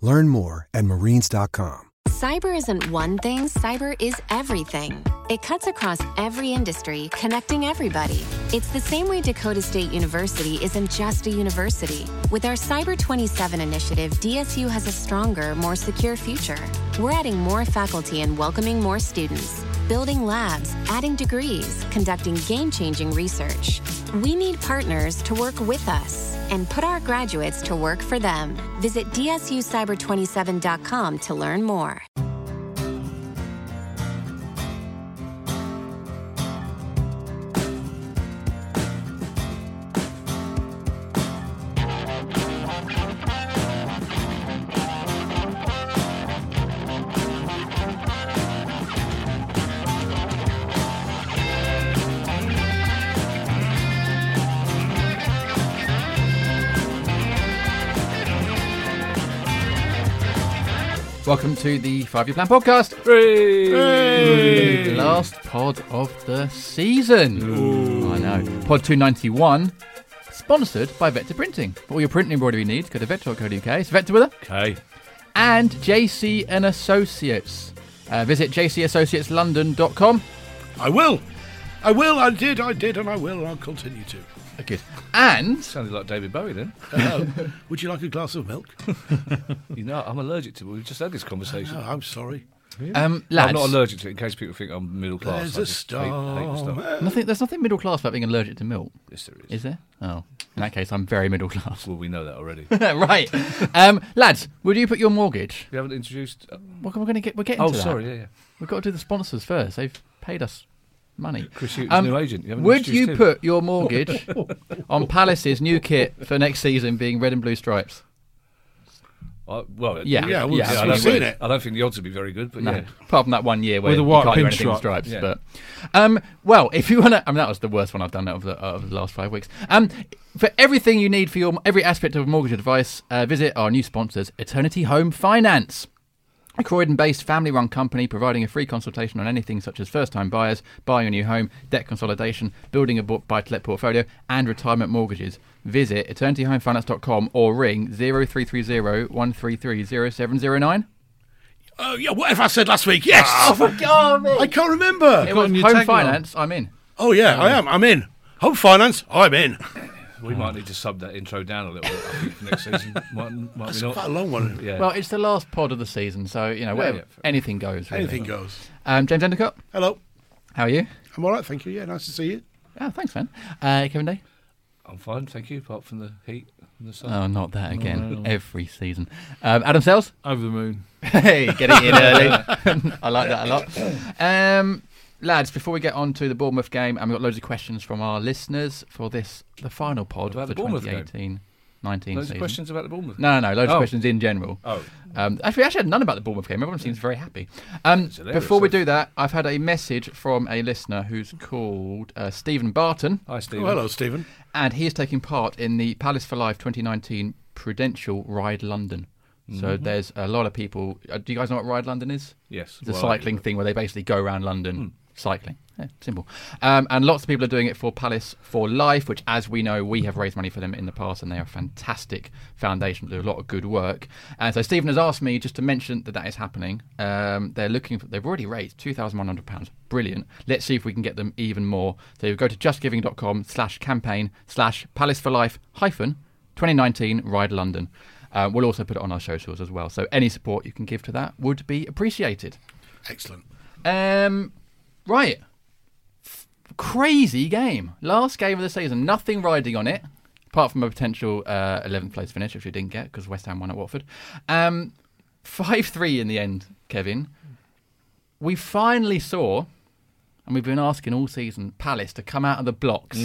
Learn more at marines.com. Cyber isn't one thing, cyber is everything. It cuts across every industry, connecting everybody. It's the same way Dakota State University isn't just a university. With our Cyber 27 initiative, DSU has a stronger, more secure future. We're adding more faculty and welcoming more students, building labs, adding degrees, conducting game changing research. We need partners to work with us and put our graduates to work for them. Visit DSUCyber27.com to learn more. Welcome to the Five Year Plan podcast. Hey! Last pod of the season. I know. Pod 291, sponsored by Vector Printing. For all your printing embroidery needs, go to vector.co.uk. It's Vector with a Okay. and JC and Associates. Uh, visit jcassociateslondon.com. I will. I will. I did. I did, and I will. and I'll continue to. Good. And Sounded like David Bowie then. Hello. Would you like a glass of milk? You know, I'm allergic to it. We've just had this conversation. No, I'm sorry. um, lads, I'm not allergic to it in case people think I'm middle class. There's I a just hate, hate the storm. stuff. nothing, there's nothing middle class about being allergic to milk, Yes, there is. is there? Oh, in that case, I'm very middle class. Well, we know that already. right, um, lads, would you put your mortgage? we haven't introduced. What are we're going to get. We're getting oh, to that. sorry. Yeah, yeah. We've got to do the sponsors first. They've paid us money. Chris Hughton's Um, new agent. You Would you him. put your mortgage on Palace's new kit for next season being red and blue stripes? Uh, well, Yeah. Yeah, well, Yeah, I, I've don't seen think, it. I don't think the odds would be very good, but No, yeah. apart from that one year where With a you white can't do anything with pinstripe. stripes. Yeah. But um, well, if you want to, I mean, that was the worst one I've done out of the, out of the last five weeks. Um, for everything you need for your every aspect of mortgage advice, uh, visit our new sponsors, Eternity Home Finance. A Croydon-based family-run company providing a free consultation on anything such as first-time buyers, buying a new home, debt consolidation, building a bu- buy-to-let portfolio, and retirement mortgages. Visit eternityhomefinance.com or ring 0330 133 0709. Oh, yeah. What if I said last week? Yes. Oh, I can't remember. It was home tagline. finance. I'm in. Oh, yeah. I am. I'm in. Home finance. I'm in. We might need to sub that intro down a little bit. I think for next season, might, might That's we quite a long one. Yeah. Well, it's the last pod of the season, so you know, whatever, yeah. anything goes. Really. Anything goes. Um, James Endeacott, Hello. how are you? I'm all right. Thank you. Yeah. Nice to see you. Oh, thanks, man. Uh, Kevin Day. I'm fine, thank you. Apart from the heat and the sun. Oh, not that again. Every season. Um, Adam Sells. Over the moon. hey, getting in early. I like that a lot. Um, lads, before we get on to the Bournemouth game, and we've got loads of questions from our listeners for this, the final pod About for the Bournemouth game? 2018 19 Loads season. of questions about the Bournemouth. No, no, no, loads of Oh. questions in general. Oh, Um, actually, we actually had none about the Bournemouth game. Everyone seems very happy. Um, before we do that, I've had a message from a listener who's called uh, Stephen Barton, hi, Stephen. Oh, hello, Stephen. and he is taking part in the Palace for Life 2019 Prudential Ride London. So there's a lot of people. Uh, do you guys know what Ride London is? Yes. It's a well, cycling thing where they basically go around London cycling. Yeah, simple. Um, and lots of people are doing it for Palace for Life, which, as we know, we have raised money for them in the past, and they are a fantastic foundation. They do a lot of good work. And so Stephen has asked me just to mention that that is happening. Um, they're looking. For, they've already raised two thousand one hundred pounds. Brilliant. Let's see if we can get them even more. So you go to justgiving.com slash campaign slash Palace for Life hyphen 2019 Ride London. Uh, we'll also put it on our socials as well. So any support you can give to that would be appreciated. Excellent. Um, right. F- crazy game. Last game of the season. Nothing riding on it, apart from a potential uh, 11th place finish, which we didn't get because West Ham won at Watford. Um, 5 3 in the end, Kevin. We finally saw, and we've been asking all season, Palace to come out of the blocks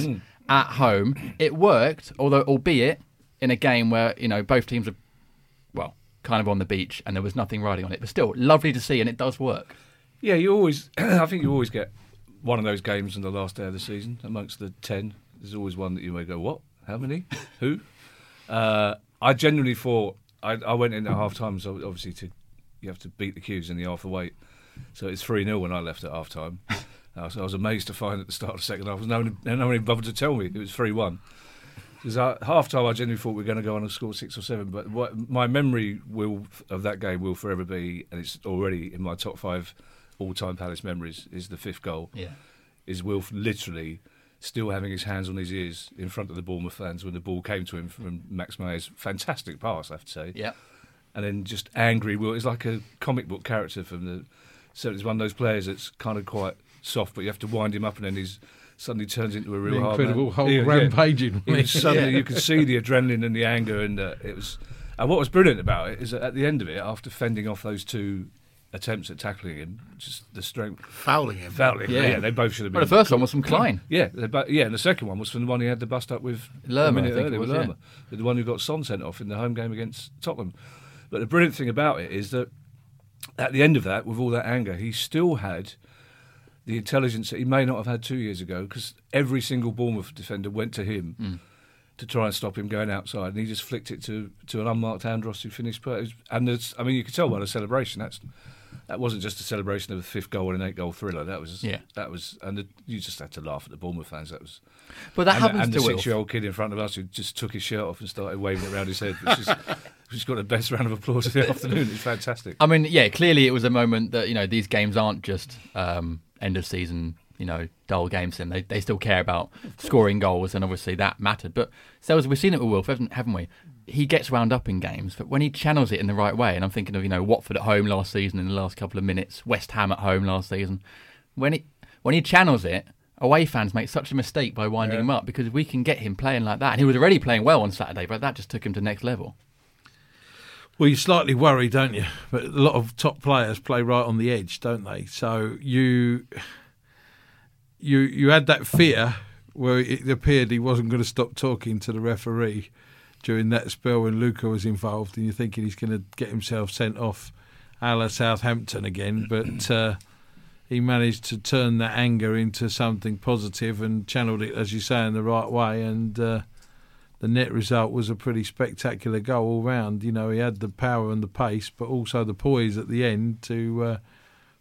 at home. It worked, although, albeit in a game where, you know, both teams are, well, kind of on the beach and there was nothing riding on it. But still, lovely to see, and it does work. Yeah, you always. I think you always get one of those games on the last day of the season amongst the ten. There's always one that you may go, "What? How many? Who?" Uh, I genuinely thought I, I went in at half time, so obviously to you have to beat the queues in the half the weight. So it's three 0 when I left at half time. Uh, so I was amazed to find at the start of the second half, no one, no one even bothered to tell me it was three one. Because at half time, I genuinely thought we were going to go on and score six or seven. But what, my memory will of that game will forever be, and it's already in my top five all-time Palace memories, is the fifth goal. Yeah. Is Wilf literally still having his hands on his ears in front of the Bournemouth fans when the ball came to him from Max Meyer's fantastic pass, I have to say. Yeah. And then just angry Wilf. It's like a comic book character from the. So it's one of those players that's kind of quite soft, but you have to wind him up, and then he's suddenly turns into a real The hard incredible man. Hulk Yeah, yeah. rampaging. It was suddenly you could see the adrenaline and the anger, and uh, it was. And what was brilliant about it is that at the end of it, after fending off those two attempts at tackling him, just the strength. Fouling him. Fouling, yeah. Yeah. they both should have been. Well, the first one was from Clyne. Yeah, the, yeah, and the second one was from the one he had the bust up with Lerma, a minute I think it earlier with was, yeah. The one who got Son sent off in the home game against Tottenham. But the brilliant thing about it is that at the end of that, with all that anger, he still had the intelligence that he may not have had two years ago, because every single Bournemouth defender went to him Mm. to try and stop him going outside, and he just flicked it to, to an unmarked Andros who finished. Per- and there's, I mean, you could tell by the celebration that's that wasn't just a celebration of a fifth goal and an eight goal thriller. That was Yeah. that was, and the, you just had to laugh at the Bournemouth fans. That was But that and, happens and to the Wilf. six-year-old kid in front of us who just took his shirt off and started waving it around his head, which is which got the best round of applause of the afternoon. It's fantastic. I mean, yeah, clearly it was a moment that you know these games aren't just um, end of season, you know, dull games. And they they still care about scoring goals, and obviously that mattered. But so we've seen it with Wilf, haven't, haven't we? He gets wound up in games, but when he channels it in the right way, and I'm thinking of you know Watford at home last season in the last couple of minutes, West Ham at home last season, when he when he channels it. Away fans make such a mistake by winding him up because we can get him playing like that. And he was already playing well on Saturday, but that just took him to next level. Well, you slightly worry, don't you? But a lot of top players play right on the edge, don't they? So you you you had that fear where it appeared he wasn't going to stop talking to the referee during that spell when Luka was involved, and you're thinking he's going to get himself sent off, a la Southampton again. But uh, he managed to turn that anger into something positive and channeled it, as you say, in the right way, and. Uh, the net result was a pretty spectacular goal all round. You know, he had the power and the pace, but also the poise at the end to uh,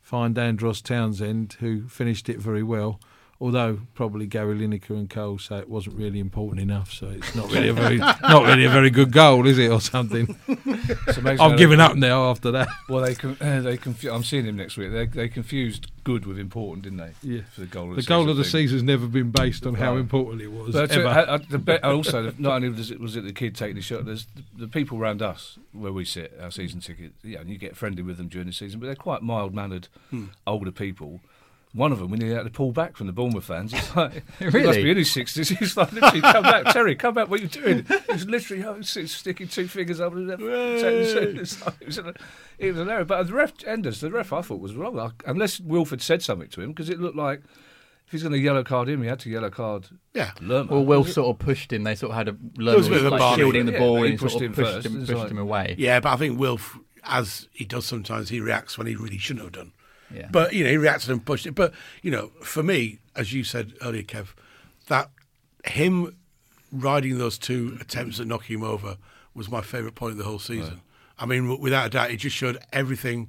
find Andros Townsend, who finished it very well. Although probably Gary Lineker and Cole say it wasn't really important enough, so it's not really a very not really a very good goal, is it, or something? It's amazing how I've they- given up now after that. Well, they uh, they confu- I'm seeing him next week. They they confused good with important, didn't they? Yeah. For the goal of The the, goal season of the thing. season's never been based on how important it was. But ever. uh, the be- also, not only was it, was it the kid taking the shot, there's the, the people around us where we sit, our season ticket. Yeah, and you get friendly with them during the season, but they're quite mild mannered, older people. One of them, when he had to pull back from the Bournemouth fans, it's like he must Really? be in his sixties. He's like, literally, come back, Terry, come back. What are you doing? He's literally oh, s- sticking two fingers up. and- It's like- It was it was hilarious. But the ref, Enders, the ref, I thought was wrong, I- unless Wilford said something to him because it looked like. If he's going to yellow card him, he had to yellow card Yeah. Lerma. Well, Will sort of pushed him. They sort of had a There was a bit of a like bargain. shielding the ball, he and he pushed sort him of pushed first. him, pushed like- him away. Yeah, but I think Wilf, as he does sometimes, he reacts when he really shouldn't have done. Yeah. But you know, he reacted and pushed it. But you know, for me, as you said earlier, Kev, that him riding those two attempts at knocking him over was my favourite point of the whole season. I mean, w- without a doubt, it just showed everything,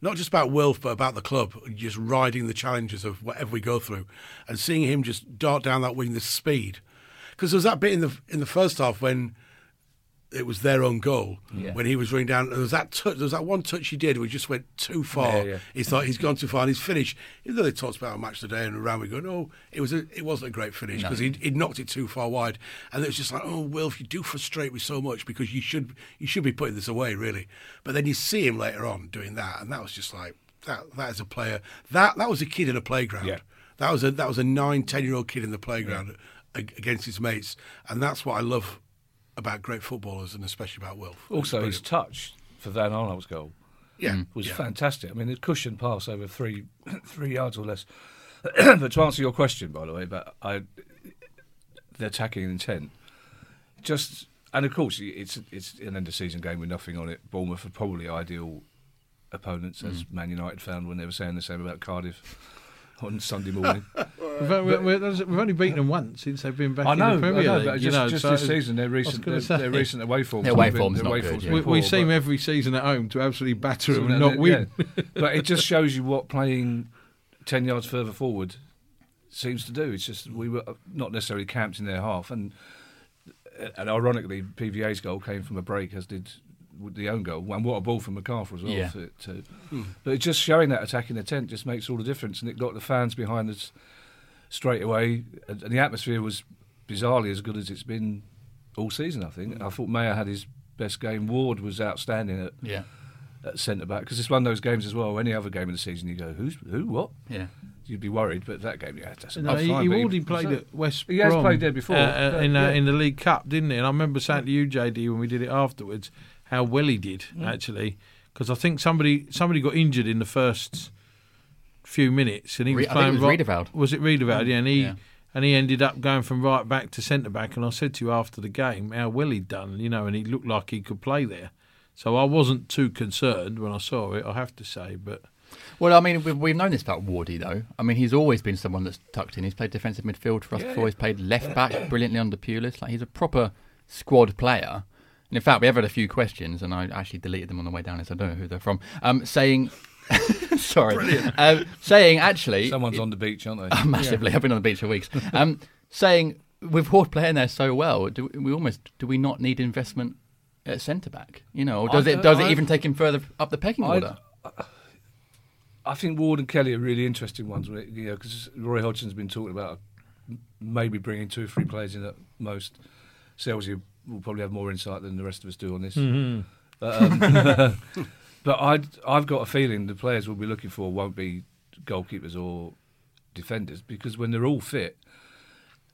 not just about Wilf, but about the club, just riding the challenges of whatever we go through, and seeing him just dart down that wing, the speed. Because there was that bit in the in the first half when it was their own goal Yeah. when he was running down. There was that touch, there was that one touch he did he just went too far. Yeah, yeah. He thought he's gone too far and he's finished. Even though they talked about a match today and around, we go, no, it was a, it wasn't a great finish because he'd, he'd knocked it too far wide, and it was just like, oh, Wilf, you do frustrate me so much because you should you should be putting this away really. But then you see him later on doing that, and that was just like that that is a player. That that was a kid in a playground. That was a that was a nine, ten year old kid in the playground ag- against his mates, and that's what I love about great footballers, and especially about Wilf. Also, his touch for Van Aanholt's goal yeah, was yeah. fantastic. I mean, the cushion pass over three three yards or less. but to answer your question, by the way, about I, the attacking intent, just and of course it's it's an end of season game with nothing on it. Bournemouth are probably ideal opponents, as Mm. Man United found when they were saying the same about Cardiff on Sunday morning. We've, only- we've, we've only beaten them once since they've been back I in the Premier I know, League. but you just, know, just so this season, their recent, gonna their, say. their recent away forms. Their away have been- form's not good, yeah. have we, we seem every season at home to absolutely batter them and no, not win. yeah. but it just shows you what playing ten yards further forward seems to do. It's just we were not necessarily camped in their half, and and ironically, PVA's goal came from a break, as did the own goal. And what a ball from MacArthur as well. Yeah. To, to, But it's just showing that attacking intent just makes all the difference, and it got the fans behind us straight away. And, and the atmosphere was bizarrely as good as it's been all season. I think. I thought Meyer had his best game. Ward was outstanding at Yeah. at centre back because it's one of those games as well. Any other game of the season, you go, who's who, what? Yeah. You'd be worried, but that game, yeah, that's No, that's he, fine, he but already played so- at West He has played there before, uh, uh, in, uh, yeah. in the League Cup, didn't he? And I remember saying to you, JD, when we did it afterwards, how well he did Mm. actually, because I think somebody somebody got injured in the first few minutes, and he Re- was I think playing. it was right- Riedewald. Was it Riedewald? Yeah, and he Yeah. and he ended up going from right back to centre back. And I said to you after the game how well he'd done, you know, and he looked like he could play there. So I wasn't too concerned when I saw it. I have to say, but. Well, I mean, we've, we've known this about Wardy, though. I mean, he's always been someone that's tucked in. He's played defensive midfield for us before. He's played left back brilliantly under Pulis. Like, he's a proper squad player. And in fact, we have had a few questions, and I actually deleted them on the way down, so I don't know who they're from. Um, saying, sorry, um, saying actually, Someone's on the beach, aren't they? massively. I've been on the beach for weeks. Um, saying with Ward playing there so well, do we almost do we not need investment at centre back? You know, or does I it don't- does it I- even take him further up the pecking order? I think Ward and Kelly are really interesting ones. You know, because Roy Hodgson's been talking about maybe bringing two or three players in at most. Sellsy will probably have more insight than the rest of us do on this. But, um, but I'd, I've got a feeling the players we'll be looking for won't be goalkeepers or defenders because when they're all fit,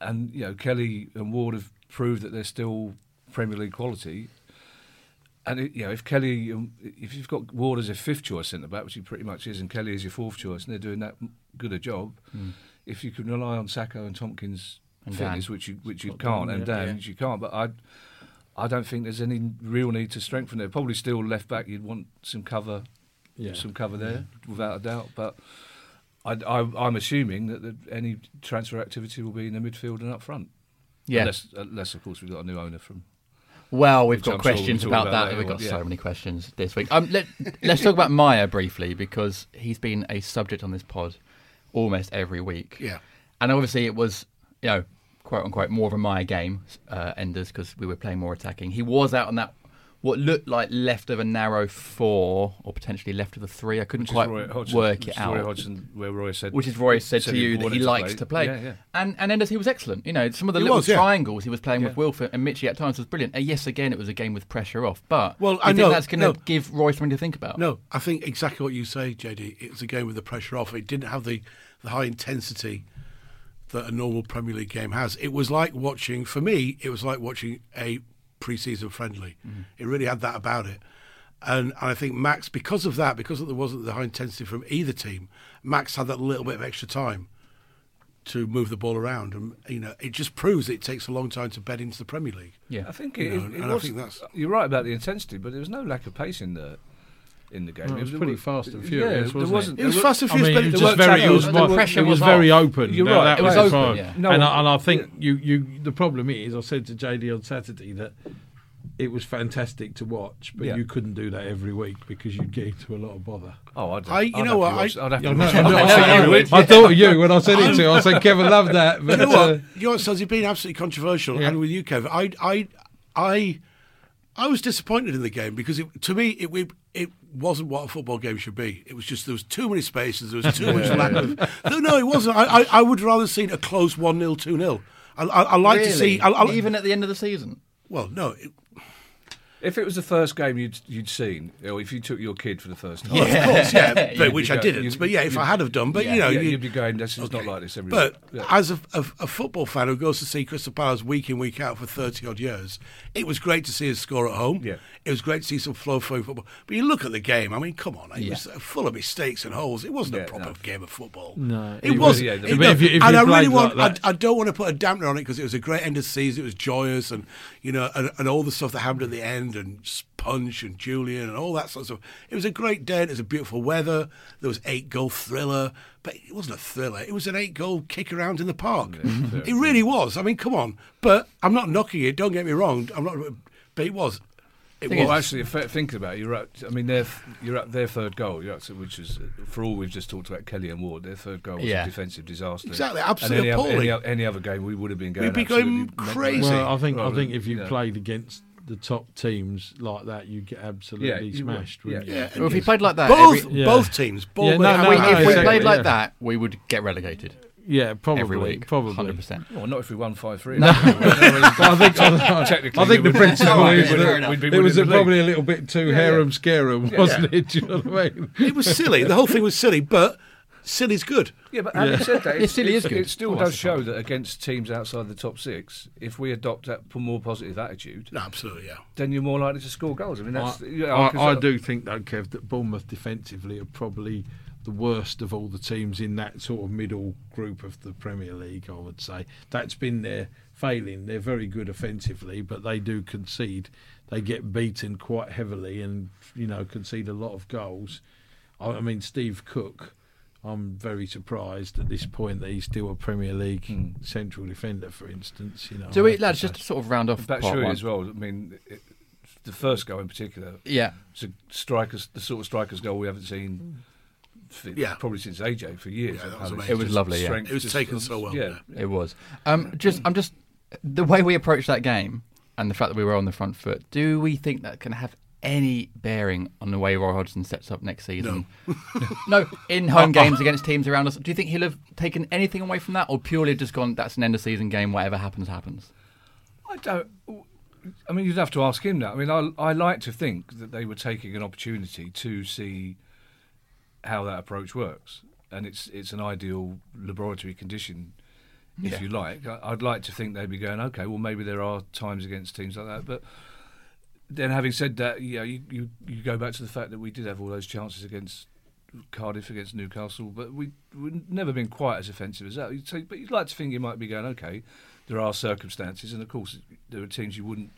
and you know Kelly and Ward have proved that they're still Premier League quality. And it, you know, if Kelly, um, if you've got Ward as a fifth choice centre back, which he pretty much is, and Kelly is your fourth choice, and they're doing that good a job, if you can rely on Sakho and Tomkins' And fitness, which you which you Not can't, and yeah. Dan, Yeah. which you can't, but I, I don't think there's any real need to strengthen it. Probably still left back, you'd want some cover, Yeah. some cover there, without a doubt. But I, I, I'm assuming that the, any transfer activity will be in the midfield and up front. Yeah. unless, unless of course we've got a new owner from. Well, we've got I'm sure we'll questions about, about that. We've got on, so many questions this week. Um, let, let's talk about Meyer briefly because he's been a subject on this pod almost every week. Yeah. And obviously, it was, you know, quote unquote, more of a Meyer game, uh, Enders, because we were playing more attacking. He was out on that, what looked like left of a narrow four or potentially left of the three. I couldn't Which quite Roy Hodgson- work it it is Roy out. Hodgson, where Roy said, Which is Roy said, said to you that he to likes play. to play. Yeah, yeah. And and Enders, he was excellent. You know, some of the He little was, yeah. triangles he was playing with Yeah. Wilford and Michy at times was brilliant. And yes, again, it was a game with pressure off. But Well, do I think know- that's going to no. give Roy something to think about? No, I think exactly what you say, JD. It was a game with the pressure off. It didn't have the, the high intensity that a normal Premier League game has. It was like watching, for me, it was like watching a pre-season friendly. Mm. It really had that about it. And, and I think Max, because of that, because there wasn't the high intensity from either team, Max had that little bit of extra time to move the ball around. And, you know, it just proves it takes a long time to bed into the Premier League. Yeah. I think You it, know, it, it and I was. think that's- You're right about the intensity, but there was no lack of pace in the in the game. Well, it was there pretty were- fast and furious, there wasn't it? wasn't. It was fast and I furious, mean, but it it was was just very, it was, The pressure it was was very open. You're That- right, that it was the open, yeah. No, and, I- I, and I think you, you, the problem is, I said to JD on Saturday that it was fantastic to watch, but Yeah. you couldn't do that every week because you'd get into a lot of bother. Oh, I'd, I- you I'd know have what, to I- watch- I'd have to I, watch know, it. I, Every week. I thought of you when I said it to you. I said, Kevin loved that. But you know what? uh, You know what, Saz, you've been absolutely controversial, Yeah. and with you, Kevin, I, I, I, I was disappointed in the game because it, to me it, it it wasn't what a football game should be. It was just there was too many spaces, there was too much lack of. No, no, it wasn't. I, I, I would rather seen a close one 0 two 0 I, I, I like to see. I, I, even at the end of the season. well, no, it, If it was the first game you'd you'd seen, or if you took your kid for the first time, Of course, yeah, but, which be I go- didn't. but yeah, if you'd- I had have done, but yeah, you know, yeah, you- you'd be going. This is not like this every But. Yeah. as a, a, a football fan who goes to see Crystal Palace week in week out for thirty odd years, it was great to see us score at home. Yeah. it was great to see some flow through football. But you look at the game. I mean, come on, it Yeah. was full of mistakes and holes. It wasn't Yeah, a proper no. game of football. No, it it was. was- yeah, it- no, if if and I really want. like I, I don't want to put a dampener on it because it was a great end of season. It was joyous, and you know, and, and all the stuff that happened at the end, and Punch and Julian and all that sort of stuff. It was a great day. It was a beautiful weather. There was eight goal thriller, but it wasn't a thriller. It was an eight goal kick around in the park. it really was. I mean, come on. But I'm not knocking it. Don't get me wrong. I'm not. But it was. It Well, actually, if, thinking about it, you're at. I mean, their you're at their third goal. You're at, which is for all we've just talked about Kelly and Ward. Their third goal was Yeah. a defensive disaster. Exactly, And absolutely any, oth- any, appalling. any other game, we would have been going. We'd be going crazy. Well, I think I think if you yeah. played against the top teams like that, you get absolutely you smashed. Yeah. wouldn't you? yeah. Well, if he played like that, both every, Yeah. both teams. Both Yeah, no, if no, we, no, if we exactly, played like yeah. that, we would get relegated Yeah, probably, every week, probably. hundred percent. Well, not if we won five three. No. I think I, Technically, I think the principle is that we'd be it was winning the probably a little bit too Yeah, harem yeah. scarum, wasn't it? Do you know what I mean? It was silly. The whole thing was silly, but silly's good. Yeah, but having said that, It still is good. it still Oh, does show that against teams outside the top six, if we adopt that p- more positive attitude, No, absolutely, yeah. then you're more likely to score goals. I mean, that's I, yeah, I, 'cause I that- do think though, Kev, that Bournemouth defensively are probably the worst of all the teams in that sort of middle group of the Premier League. I would say that's been their failing. They're very good offensively, but they do concede. They get beaten quite heavily, and you know concede a lot of goals. I, I mean, Steve Cook. I'm very surprised at this point that he's still a Premier League hmm. central defender, for instance. You know, Do I we, have lads, just to sort of round off part Batshuayi one. as well. I mean, it, the first goal in particular, Yeah, it's a strikers, the sort of strikers goal we haven't seen. For, Yeah. probably since AJ for years. Yeah, that was amazing. It was just lovely, yeah. It was just- taken so well, Yeah, it was. Um, just, I'm just the way we approached that game and the fact that we were on the front foot. Do we think that can have any bearing on the way Roy Hodgson sets up next season? No, in home games against teams around us. Do you think he'll have taken anything away from that, or purely just gone? That's an end of season game. Whatever happens, happens. I don't. I mean, you'd have to ask him that. I mean, I I like to think that they were taking an opportunity to see how that approach works, and it's it's an ideal laboratory condition, if Yeah. you like. I, I'd like to think they'd be going, okay, well, maybe there are times against teams like that, but. Then, having said that, yeah, you, you, you go back to the fact that we did have all those chances against Cardiff, against Newcastle, but we, we've never been quite as offensive as that. So, but you'd like to think you might be going, okay, there are circumstances, and of course, there are teams you wouldn't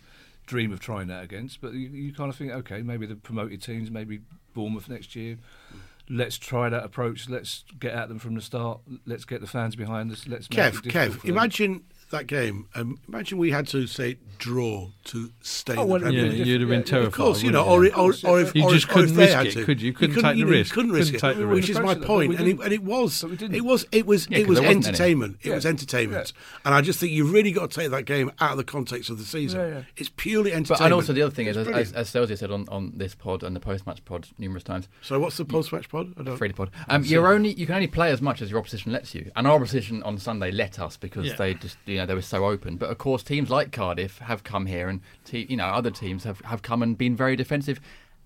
dream of trying that against, but you, you kind of think, okay, maybe the promoted teams, maybe Bournemouth next year. Mm-hmm. Let's try that approach. Let's get at them from the start. Let's get the fans behind us. Let's make Kev, Kev, imagine that game. Um, imagine we had to say draw to stay Oh, in well, the Yeah, you'd have been Yeah, terrified. Of course, you know, wouldn't or, or, or if You or just if- couldn't they risk had it, to. could you? You couldn't take you the know, you risk. Couldn't risk Couldn't take it, the which is my point. And it, and it was, But we didn't. it was, it was, Yeah, it 'cause was there any. entertainment. It Yeah. was entertainment, and I just think you've really got to take that game out of the context of the season. Yeah, yeah. It's purely entertainment. But and also the other thing is, It's as, brilliant. as Celsius said on, on this pod and the post match pod numerous times, so what's the post-match pod? I don't. Freely pod. Um, you're only you can only play as much as your opposition lets you, and our opposition on Sunday let us because they just you know they were so open. But of course, teams like Cardiff have come here, and te- you know other teams have, have come and been very defensive,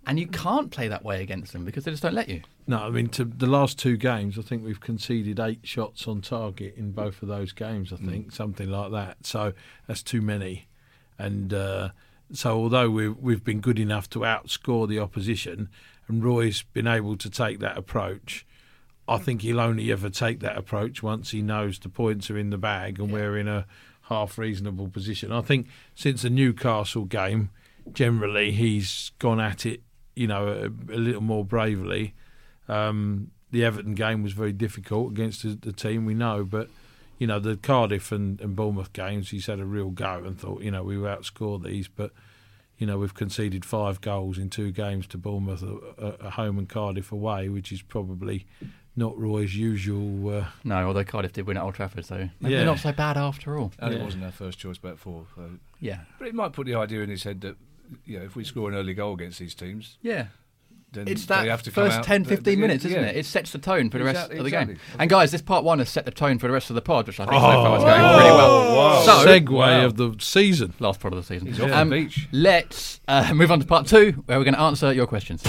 and you can't play that way against them because they just don't let you. No, I mean, to the last two games, I think we've conceded eight shots on target in both of those games. I think something like that. So that's too many. And uh, so, although we've we've been good enough to outscore the opposition, and Roy's been able to take that approach, I think he'll only ever take that approach once he knows the points are in the bag and we're in a half reasonable position. I think since the Newcastle game, generally he's gone at it, you know, a, a little more bravely. Um, the Everton game was very difficult against the, the team we know, but you know the Cardiff and, and Bournemouth games, he's had a real go and thought, you know, we will outscore these, but you know we've conceded five goals in two games to Bournemouth at, at home and Cardiff away, which is probably not Roy's usual. Uh, No, although Cardiff did win at Old Trafford, so maybe Yeah. they're not so bad after all. And Yeah. it wasn't their first choice back four. So. Yeah, But it might put the idea in his head that, you know, if we score an early goal against these teams, yeah. then It's that have to first out. 10, But- 15 yeah, minutes, isn't it? It sets the tone for the rest Exactly, of the game. And guys, this part one has set the tone for the rest of the pod, which I think so far is going pretty well. wow. So, Segue wow. of the season. last part of the season. He's the Um, beach. Let's uh, move on to part two, where we're going to answer your questions.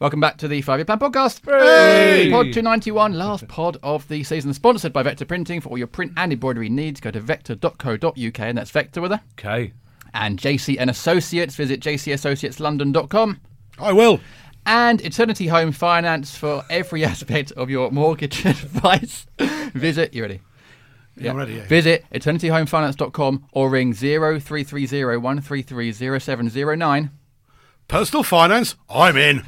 Welcome back to the Five Year Plan Podcast. Hey! Pod 291, last pod of the season, sponsored by Vector Printing. For all your print and embroidery needs, go to vector.co.uk, and that's Vector with a. Okay. And JC and Associates, visit jcassociateslondon.com. I will. And Eternity Home Finance for every aspect of your mortgage advice. visit, you ready? Yeah, I'm ready. Yeah. Visit eternityhomefinance.com or ring 0330 133 0709. Personal finance. I'm in.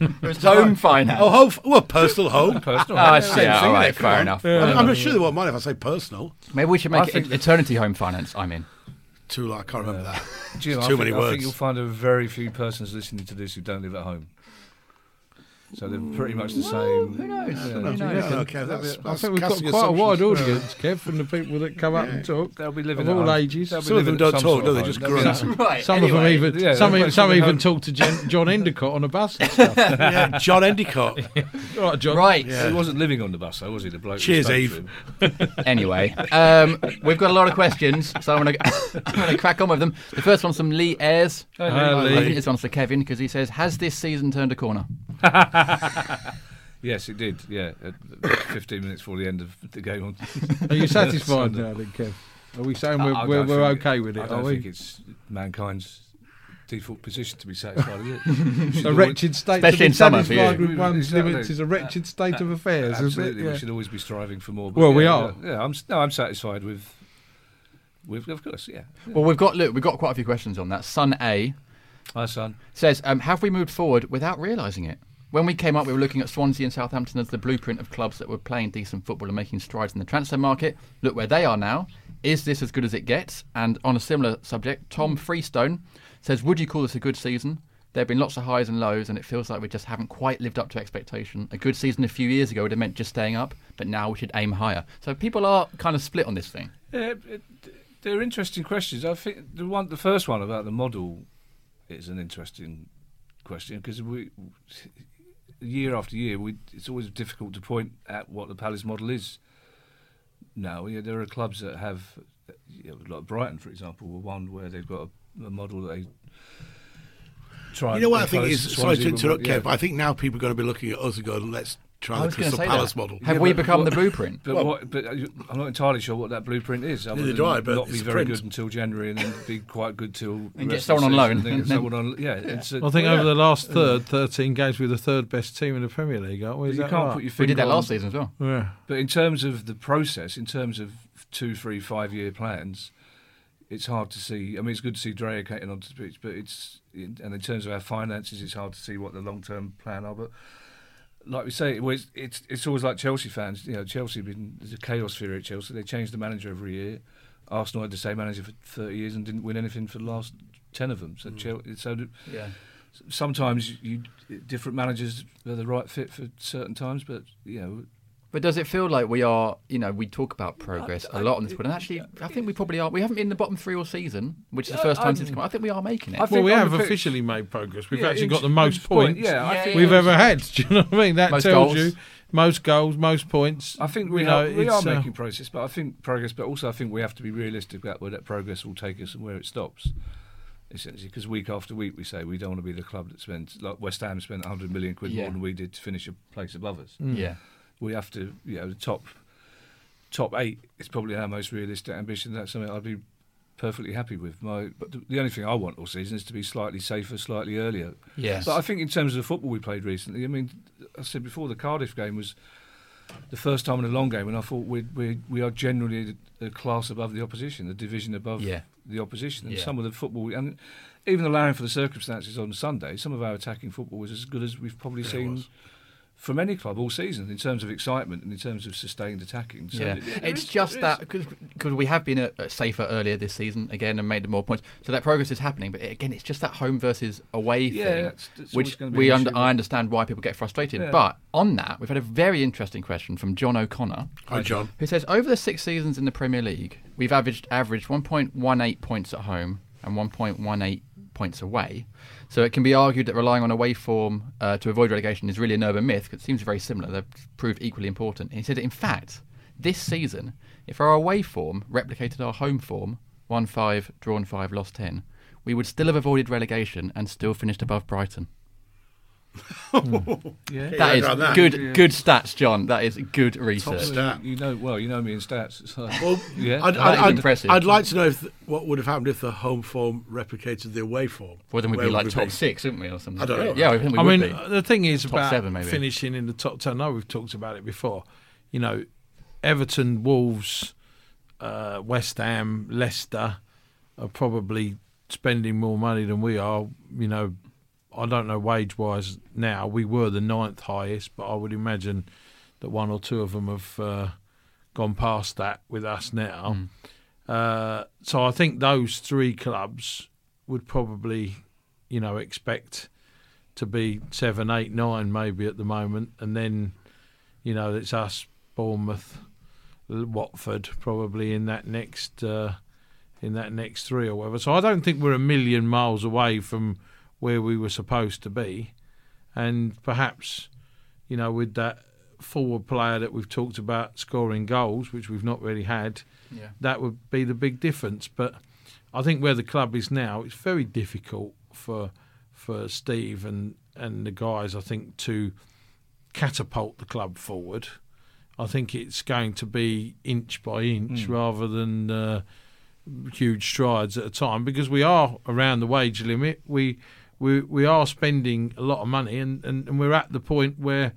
It's home finance. Oh, home, well, personal home. Personal. Oh, I see. Yeah, all right, there, fair on. enough. I'm, I'm not sure they won't mind if I say personal. Maybe we should make think it that- Eternity Home Finance. I'm in. Too like I can't remember that. Do you know, It's I too think, many I think words. you'll find a very few persons listening to this who don't live at home. So they're pretty much the same. Who knows? Yeah. Who knows? Yeah, okay, that's, I think we've got quite a wide audience, Kev, from the people that come up and talk. They'll be living Of all home. ages. They'll be Some of them don't talk, sort do they? Just home. They'll grunt. Right. Some of them even, Yeah, some, even, some even talk to Jen, John Endeacott on a bus and stuff. Yeah, John Endeacott. All right, John. Right. Yeah. He wasn't living on the bus, though, was he? The bloke. Cheers, Eve. Anyway, um, we've got a lot of questions, so I'm going to crack on with them. The first one's from Lee Ayres. I think this one's for Kevin because he says, "Has this season turned a corner?" Yes, it did. Yeah, at 15 minutes before the end of the game. On Are you satisfied now, then, Kev? Are we saying we're, I we're, we're think- okay with it? I don't we? think it's mankind's default position to be satisfied with it. A wretched state Especially to be in summer for you. satisfied with one's Exactly. limits is a wretched state of affairs. isn't it? Absolutely, Yeah. we should always be striving for more. Well, we are. Yeah, yeah, I'm no, I'm satisfied with. With of course, yeah. Well, we've got look, we've got quite a few questions on that. Son A Hi, son. says, um, "Have we moved forward without realising it?" When we came up, we were looking at Swansea and Southampton as the blueprint of clubs that were playing decent football and making strides in the transfer market. Look where they are now. Is this as good as it gets? And on a similar subject, Tom Freestone says, "Would you call this a good season?" There have been lots of highs and lows, and it feels like we just haven't quite lived up to expectation. A good season a few years ago would have meant just staying up, but now we should aim higher. So people are kind of split on this thing. Uh, yeah, they're interesting questions. I think the one, the first one about the model, is an interesting question because we, year after year, we it's always difficult to point at what the Palace model is. Now, yeah, there are clubs that have, you know, like Brighton, for example, were one where they've got a, a model that they try. You know what I think is, sorry to interrupt, but- yeah. Kev, but I think now people are going to be looking at us and going, let's try the was going to Crystal Palace that. model. Have Yeah, we but become what- the blueprint? But, Well- what, but uh, I'm not entirely sure what that blueprint is. other Neither than do I, but not be very print. good until January and then be quite good till And get rest someone on loan. and And someone on. Yeah, it's a, I think well, over yeah. the last third, 13 games, we're the third best team in the Premier League, aren't we? You can't right? put your finger. we did that on- last season as well. Yeah. But in terms of the process, in terms of two, three, five year plans, it's hard to see. I mean, it's good to see Drea getting onto the pitch, but it's and in terms of our finances, it's hard to see what the long term plan are. But like we say, it was, it's it's always like Chelsea fans. You know, Chelsea been there's a chaos theory at Chelsea. They change the manager every year. Arsenal had the same manager for 30 years and didn't win anything for the last 10 of them. So, mm. Chelsea, so Yeah. sometimes you different managers are the right fit for certain times, but you know. But does it feel like we are, you know, we talk about progress a lot on this pod, and actually, I think we probably are. We haven't been in the bottom three all season, which is the Yeah, first time I'm- since. I think we are making it. I Well, we have pitch- officially made progress. We've Yeah, actually got the most in point, points yeah, Yeah, we've ever had. Do you know what I mean? That Most tells goals. you most goals, most points. I think You we know, are, we it's, are uh, making progress, but I think progress, but also I think we have to be realistic about where that progress will take us and where it stops. Essentially, because week after week we say we don't want to be the club that spends like West Ham spent 100 million quid Yeah. more than we did to finish a place above us. yeah. We have to, you know, the top top eight is probably our most realistic ambition. That's something I'd be perfectly happy with. My, but the, only thing I want all season is to be slightly safer, slightly earlier. Yes. But I think in terms of the football we played recently, I mean, I said before the Cardiff game was the first time in a long game, and I thought we we we are generally a class above the opposition, a division above Yeah. the opposition, and Yeah. some of the football and even allowing for the circumstances on Sunday, some of our attacking football was as good as we've probably seen from any club all season in terms of excitement and in terms of sustained attacking. So yeah, there it's is- just that because we have been safer earlier this season again and made more points, so that progress is happening. But again, it's just that home versus away Yeah, thing, that's- that's which be we an under. I understand why people get frustrated. Yeah. But on that, we've had a very interesting question from John O'Connor, Hi, John. who says over the six seasons in the Premier League, we've averaged averaged 1.18 points at home and 1.18 points away. So it can be argued that relying on away form uh, to avoid relegation is really an urban myth because it seems very similar. They've proved equally important. He said, in fact, this season, if our away form replicated our home form, won five, drawn five, lost ten, we would still have avoided relegation and still finished above Brighton. yeah. That is around that. good, good stats, John. That is good Top research. stat. You know, well, you know me in stats. It's Well, yeah, I'd, That I'd, is I'd, impressive. I'd like to know if what would have happened if the home form replicated the away form. Well, then we'd Where be like we top be? six, wouldn't we, or something? I don't know. Yeah, I think we I would mean, be. the thing is Top about seven, maybe. finishing in the top ten. I know we've talked about it before. You know, Everton, Wolves, uh, West Ham, Leicester are probably spending more money than we are. You know, I don't know wage wise now. We were the ninth highest, but I would imagine that one or two of them have uh, gone past that with us now. Uh, so I think those three clubs would probably, you know, expect to be seven, eight, nine maybe at the moment, and then, you know, it's us, Bournemouth, Watford probably in that next uh, in that next three or whatever. So I don't think we're a million miles away from where we were supposed to be, and perhaps, you know, with that forward player that we've talked about scoring goals, which we've not really had, Yeah. that would be the big difference. But I think where the club is now, it's very difficult for for Steve and and the guys. I think to catapult the club forward. I think it's going to be inch by inch rather than uh, huge strides at a time because we are around the wage limit. We we we are spending a lot of money and, and, and we're at the point where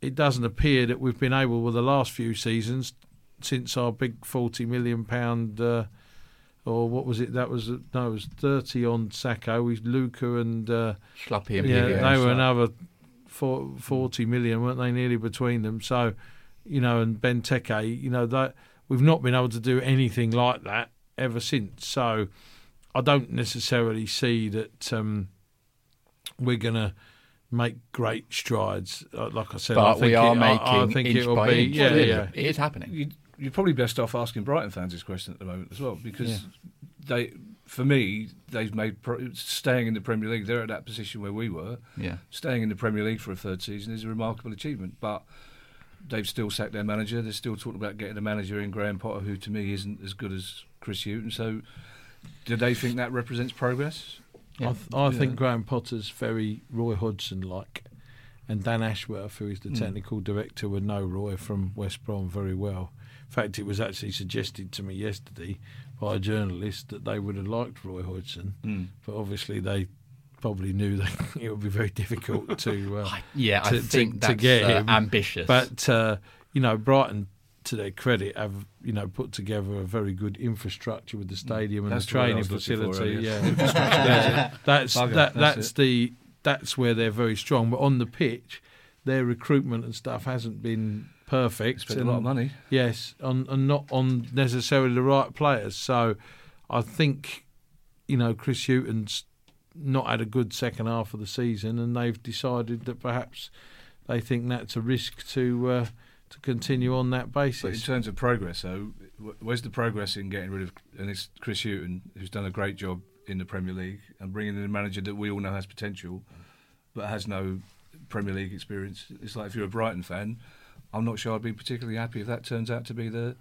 it doesn't appear that we've been able with the last few seasons since our big forty million pound uh, or what was it? That was no, it was thirty on Sakho. We Luka and uh, Schluppy and yeah, they were another four, 40 million, weren't they? Nearly between them. So, you know, and Benteke, you know, that we've not been able to do anything like that ever since. So, I don't necessarily see that um, we're going to make great strides. Uh, Like I said, I But think we are it, making I, I think inch it will by be. inch. Yeah, Clearly. yeah. It is happening. you, you're probably best off asking Brighton fans this question at the moment as well because they, for me, they've made pro- staying in the Premier League. They're at that position where we were. Yeah. Staying in the Premier League for a third season is a remarkable achievement, but. They've still sacked their manager. They're still talking about getting a manager in Graham Potter, who to me isn't as good as Chris Hughton. So, do they think that represents progress? I, th- I think Graham Potter's very Roy Hodgson like, and Dan Ashworth, who is the technical director, would know Roy from West Brom very well. In fact, it was actually suggested to me yesterday by a journalist that they would have liked Roy Hodgson, but obviously they probably knew that it would be very difficult to. Uh, Yeah, to- to- think to that's get uh, him. ambitious. But uh, you know, Brighton, to their credit, have you know put together a very good infrastructure with the stadium and That's the training looking for facility. Yeah, Yeah, that's Bugger, that, that's that's the that's where they're very strong. But on the pitch, their recruitment and stuff hasn't been perfect. Spent a lot of money. Yes, on and not on necessarily the right players. So I think you know Chris Hughton's not had a good second half of the season, and they've decided that perhaps they think that's a risk to uh, to continue on that But in terms of progress, though, where's the progress in getting rid of and it's Chris Hughton, who's done a great job in the Premier League, and bringing in a manager that we all know has potential, but has no Premier League experience? It's like if you're a Brighton fan, I'm not sure I'd be particularly happy if that turns out to be the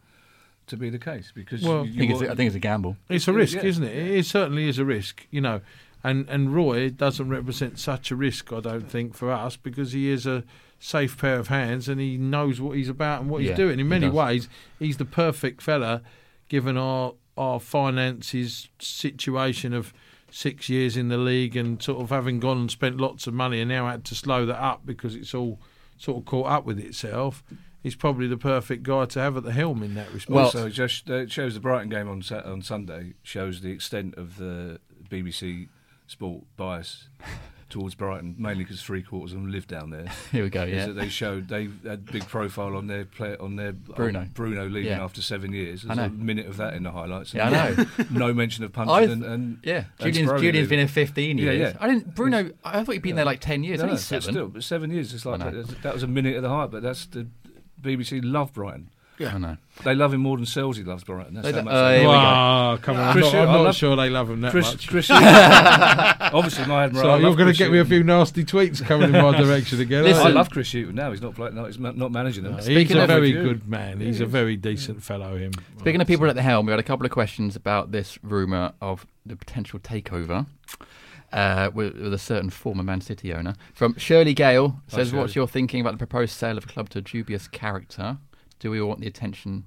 to be the case because Well, I you, think, you it's, want- I think it's a gamble. It's a risk, Yeah. isn't it? It certainly is a risk, you know. And and Roy doesn't represent such a risk, I don't think, for us because he is a safe pair of hands and he knows what he's about and what Yeah, he's doing. In many does. ways, he's the perfect fella, given our our finances situation of six years in the league and sort of having gone and spent lots of money and now had to slow that up because it's all sort of caught up with itself. He's probably the perfect guy to have at the helm in that respect. Well- also just uh, it shows the Brighton game on on Sunday shows the extent of the BBC Sport bias towards Brighton, mainly because three quarters of them live down there. Here we go. Yeah. they showed they had big profile on their play on their uh, Bruno. on Bruno leaving Yeah. after seven years. I There's a minute of that in the highlights. Yeah, I know. no mention of Puncheon and, and yeah, and Julian's, been here 15 years. yeah. yeah. I didn't. Bruno, I thought he'd been there like 10 years. No, no, but seven. still, but seven years. It's like that, that was a minute of the hype, but that's the BBC love Brighton. I know. They love him more than Sellsy loves Brighton. That's They how much uh, they Here love go. Come on! I'm Chris, not, I I'm not love- sure they love him that Chris, much. Chris, obviously, my admiral. so you're going to get me a few nasty tweets coming in my direction again. Listen- I love Chris Hughton now. He's not playing. No, he's not managing them. He's a of- very you. good man. He's a very decent fellow. Him. Speaking of people at the helm, we had a couple of questions about this rumour of the potential takeover. Uh, with, with a certain former Man City owner. From Shirley Gale says, Shirley. "What's your thinking about the proposed sale of a club to a dubious character? Do we want the attention?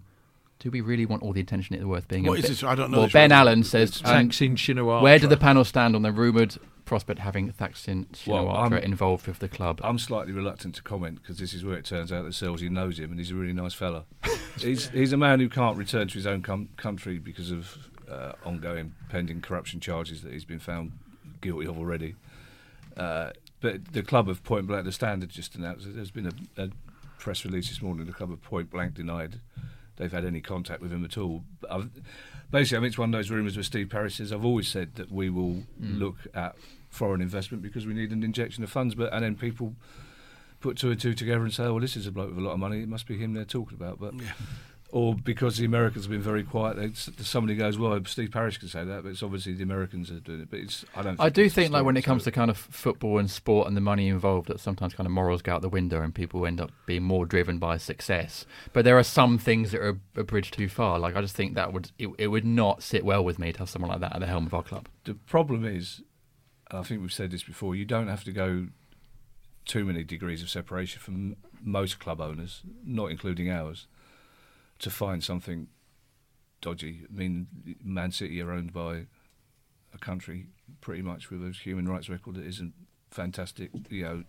Do we really want all the attention it's worth being?" What is Be- this? I don't know Well, Ben. Allen says, um, Thaksin Shinawatra. "Where do the panel stand on the rumoured prospect having Thaksin Well, Shinawatra I'm- involved with the club?" I'm slightly reluctant to comment because this is where it turns out that Sellsy knows him and he's a really nice fella. he's he's a man who can't return to his own com- country because of uh, ongoing pending corruption charges that he's been found guilty of already. Uh, but the club of Point Blank, the Standard just announced that there's been a, a press release this morning. The club of Point Blank denied they've had any contact with him at all. But I've, basically, I mean, it's one of those rumours where Steve Parish says, I've always said that we will hmm. look at foreign investment because we need an injection of funds. But and then people put two and two together and say, oh, well, this is a bloke with a lot of money. It must be him they're talking about. But or because the Americans have been very quiet, they, somebody goes, well, Steve Parish can say that, but it's obviously the Americans are doing it. But it's I don't. I do think, like, when it comes so- to kind of football and sport and the money involved, that sometimes kind of morals go out the window and people end up being more driven by success. But there are some things that are a bridge too far. Like, I just think that would it, it would not sit well with me to have someone like that at the helm of our club. the problem is, and I think we've said this before, you don't have to go too many degrees of separation from most club owners, not including ours, to find something dodgy. I mean, Man City are owned by a country pretty much with a human rights record that isn't fantastic. You know,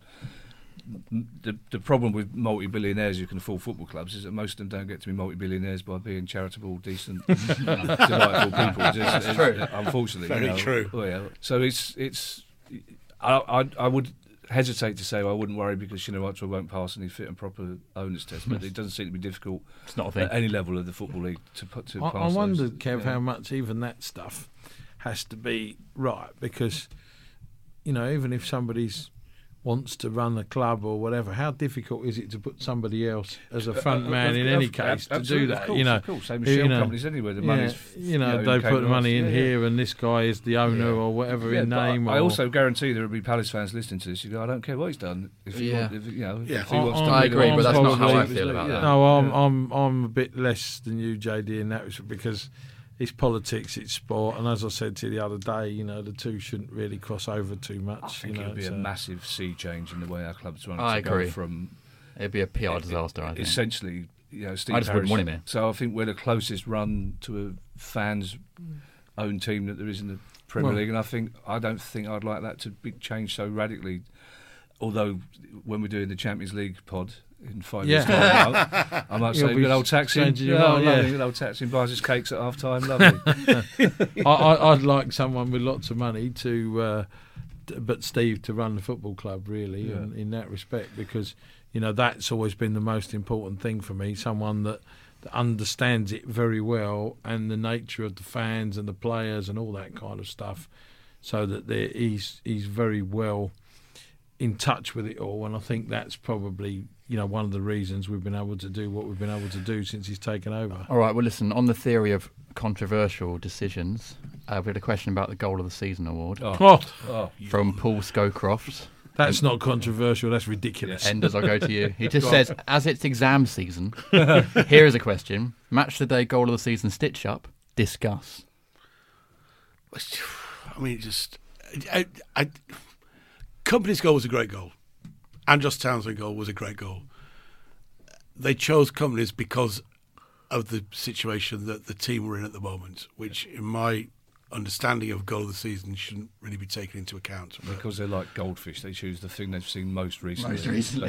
the the problem with multi-billionaires who can afford football clubs is that most of them don't get to be multi-billionaires by being charitable, decent, delightful people. It's- it's- Unfortunately, Very you know. true. Oh, yeah. So it's it's. I, I I would hesitate to say I wouldn't worry because Shinawatra won't pass any fit and proper owners test, but it doesn't seem to be difficult It's not a thing. at any level of the football league to put to I, pass. I those. wondered, Kev, Yeah. how much even that stuff has to be right because, you know, even if somebody's wants to run a club or whatever, how difficult is it to put somebody else as a front Uh, man of- in of- any of- case to do that? Of course, you know, of course. Same as you shell know, companies anywhere. The yeah, money's you know, they put the money in Islands. Yeah, yeah. here, and this guy is the owner or whatever Yeah, in but I- name. I, also guarantee there will be Palace fans listening to this. You go, I don't care what he's done. If he Yeah. want, if, you know, Yeah. if he I- wants I'm- to I agree, but that's not how I feel about that. No, I'm I'm I'm a bit less than you, JD, in that because it's politics, it's sport, and as I said to you the other day, you know, the two shouldn't really cross over too much. I think you know, it'd be a so- massive sea change in the way our clubs run. I to agree. Go from It'd be a PR disaster. I think. essentially, you know, Steve I just wouldn't want him here. So I think we're the closest run to a fans own team that there is in the Premier Well- League, and I think I don't think I'd like that to be changed so radically. Although when we're doing the Champions League pod in five years' Yeah. time, I- I might You'll say good old taxi. changing your Yeah, mind, lovely, good old taxi buys his cakes at half time. Lovely. I, I, I'd like someone with lots of money to, uh, t- but Steve to run the football club really, Yeah. in, in that respect, because you know that's always been the most important thing for me. Someone that, that understands it very well and the nature of the fans and the players and all that kind of stuff, so that he's he's very well in touch with it all. And I think that's probably you know one of the reasons we've been able to do what we've been able to do since he's taken over. All right. Well, listen. On the theory of controversial decisions, uh, we had a question about the goal of the season award Oh, Oh, oh. from Paul Scowcroft. that's not controversial. That's ridiculous. Enders, I'll go to you. He just says, as it's exam season, here is a question: Match the day goal of the season stitch up. Discuss. I mean, just I, I, Kompany's goal was a great goal. Andros Townsend goal was a great goal. They chose Kompany's because of the situation that the team were in at the moment, which, in my understanding of goal of the season, shouldn't really be taken into account. But, Because they're like goldfish, they choose the thing they've seen most recently.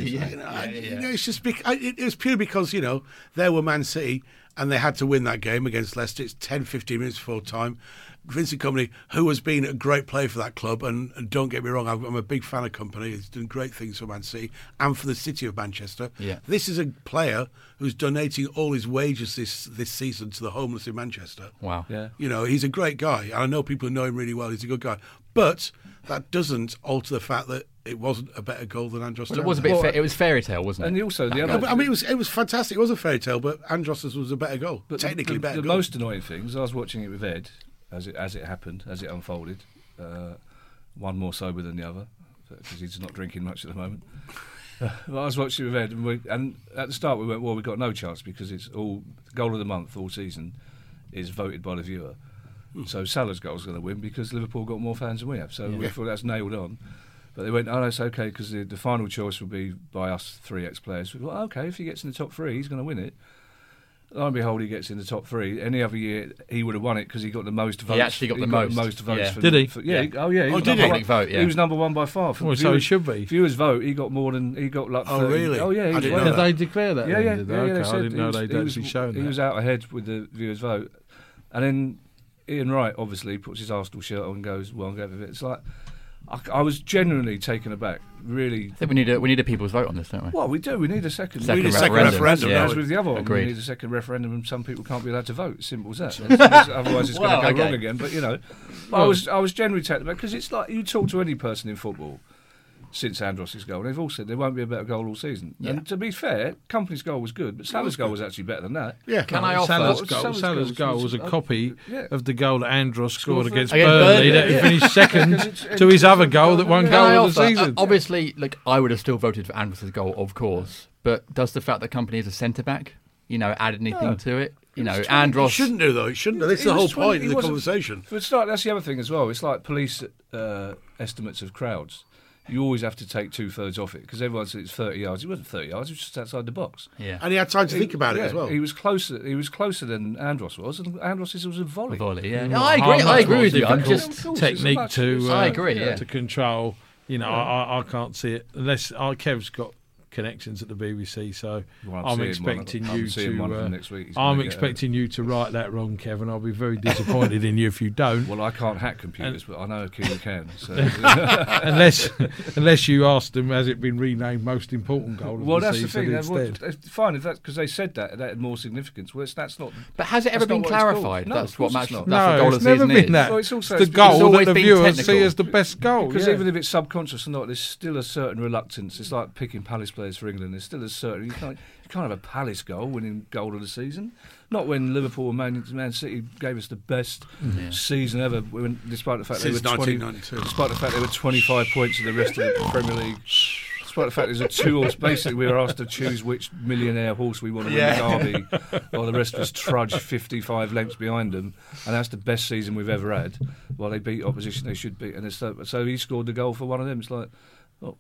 you know, I, you know, it's just bec- I, it, it was purely because you know there were Man City, and they had to win that game against Leicester. It's 10, 15 minutes before time. Vincent Kompany, who has been a great player for that club, and, and don't get me wrong, I'm, I'm a big fan of Kompany. He's done great things for Man City and for the city of Manchester. Yeah. This is a player who's donating all his wages this this season to the homeless in Manchester. Wow. Yeah. You know, he's a great guy, and I know people who know him really well. He's a good guy, but that doesn't alter the fact that it wasn't a better goal than Andros. Well, it was a bit. Well, fa- it was fairy tale, wasn't it? And also the other. but, I mean, it was it was fantastic. It was a fairy tale, but Andros's was a better goal, But technically the, better. The goal. most annoying thing is I was watching it with Ed as it as it happened, as it unfolded. Uh, one more sober than the other because he's not drinking much at the moment. Uh, but I was watching it with Ed, and, we, and at the start we went, well, we've got no chance because it's all goal of the month all season is voted by the viewer. So Salah's goal is going to win because Liverpool got more fans than we have. So we thought that's nailed on. But they went, oh, that's okay because the, the final choice will be by us three ex-players. We thought, well, okay, if he gets in the top three, he's going to win it. Lo and behold, he gets in the top three. Any other year, he would have won it because he got the most votes. He actually got the most. votes. Yeah. For, Did he? for- yeah. Yeah. Oh, yeah. he Oh, did he? one. Public vote, yeah. He was number one by far. For oh, Well, so he should be. Viewers vote. He got more than he got. Like Oh, 30 really? Oh, yeah. I He was didn't know Did that. they declare that? Yeah, then, yeah, did yeah, yeah, Okay, they I didn't know was- they'd he was- actually shown that. He that. was out ahead with the viewers' vote, and then Ian Wright obviously puts his Arsenal shirt on and goes, "Well, I'm going with it." It's like I, I was genuinely taken aback. Really. I think we need a we need a people's vote on this, don't we? Well, we do. We need a second. Second need a second referendum. referendum, Yeah. As with the other one, Agreed. we need a second referendum, and some people can't be allowed to vote. Simple as that. Otherwise, it's Well, going to go okay. wrong again. But you know, I was I was generally taken aback because it's like you talk to any person in football since Andros' goal, and they've all said there won't be a better goal all season. Yeah. And to be fair, Kompany's goal was good, but Salah's goal was actually better than that. Yeah. Can I offer? Salah's Salah's goal, goal Salah's was- goal was a uh, copy yeah. of the goal that Andros scored for- against Against Burnley. Burnley, That he yeah. finished second to his other goal goal that won that- goal Can I of the offer- season. uh, obviously, like I would have still voted for Andros' goal, of course. But does the fact that Kompany is a centre back, you know, add anything No. to it? You know, was It Andros. shouldn't do though. It shouldn't. do. This is the whole 20 point he of the conversation. For a start, that's the other thing as well. It's like police uh, estimates of crowds. You always have to take two thirds off it because everyone says it's 30 yards. It wasn't 30 yards. It was just outside the box. Yeah. And he had time to think about it as well. He was closer. He was closer than Andros was, and Andros was a volley. Volley, yeah. No, I agree. I agree with you. I'm just. Course, technique to uh, I agree, yeah. to control. You know, I, I, I can't see it unless uh, Kev's got connections at the BBC, so Well, I'm I'm expecting one of- I'm you one to. uh, next week. He's I'm gonna expecting you to write that wrong, Kevin. I'll be very disappointed in you if you don't. Well, I can't hack computers, but I know a Q can. So. unless unless you asked them, has it been renamed most important goal of well, the that's the season thing. that- well, fine if that because they said that that had more significance. Well, that's not. But has it ever been what it's called. clarified? No, that's what course it's match. That's what no, goal it's of never been is. that. Well, it's also- the it's because goal always that the viewers technical. see as the best goal. Because even if it's subconscious or not, there's still a certain reluctance. It's like picking Palace players for England. There's still a certain you can't you can't have a Palace goal winning goal of the season. Not when Liverpool and Man, Man City gave us the best mm-hmm. season ever. When, despite the fact Since they were 20, 1992. despite the fact they were 25 points in the rest of the Premier League. Despite the fact there's a two horse, basically we were asked to choose which millionaire horse we want to win the derby, while the rest of us trudge 55 lengths behind them, and that's the best season we've ever had. While they beat opposition, they should beat, and it's so, so he scored the goal for one of them. It's like, oh,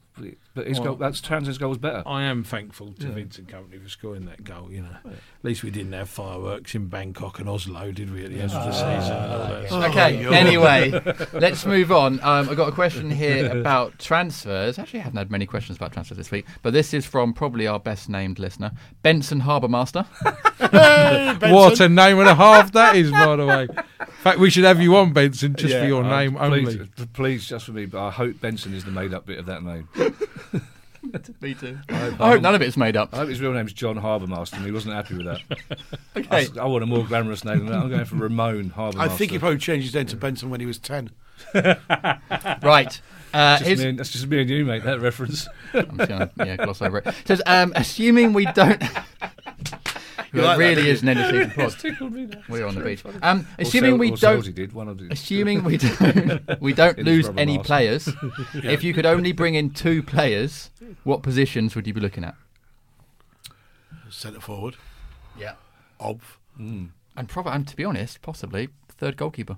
but his Well, goal, that's Townsend's goal was better. I am thankful to Yeah. Vincent Kompany for scoring that goal. You know, at least we didn't have fireworks in Bangkok and Oslo, did we? At the end of the season, and all. Okay. God. Anyway, let's move on. Um, I've got a question here about transfers. Actually, I haven't had many questions about transfers this week, but this is from probably our best named listener, Benson Harbour Master. What a name and a half that is, by the way. In fact, we should have you on, Benson, just for your Uh, name please, only. Please, just for me, but I hope Benson is the made up bit of that name. Me too. I hope, I hope none of it's made up. I hope his real name's John Harbourmaster, and he wasn't happy with that. Okay. I, I want a more glamorous name than that. I'm going for Ramon Harbourmaster. I think he probably changed his name to Benson when he was 10. Right. Uh, Just here's- and- that's just me and you, mate. That reference. I'm just gonna yeah, gloss over it. Says, um, assuming we don't. You it like really don't is an energy pod. tickled me. That. We're on the beach. Um, assuming Or we Sel- or don't. Sellsy did one of. Assuming we don't, we don't lose any mask. players. If you could only bring in two players, what positions would you be looking at? Centre forward. Yeah. Ob. Mm. And probably, and to be honest, possibly third goalkeeper.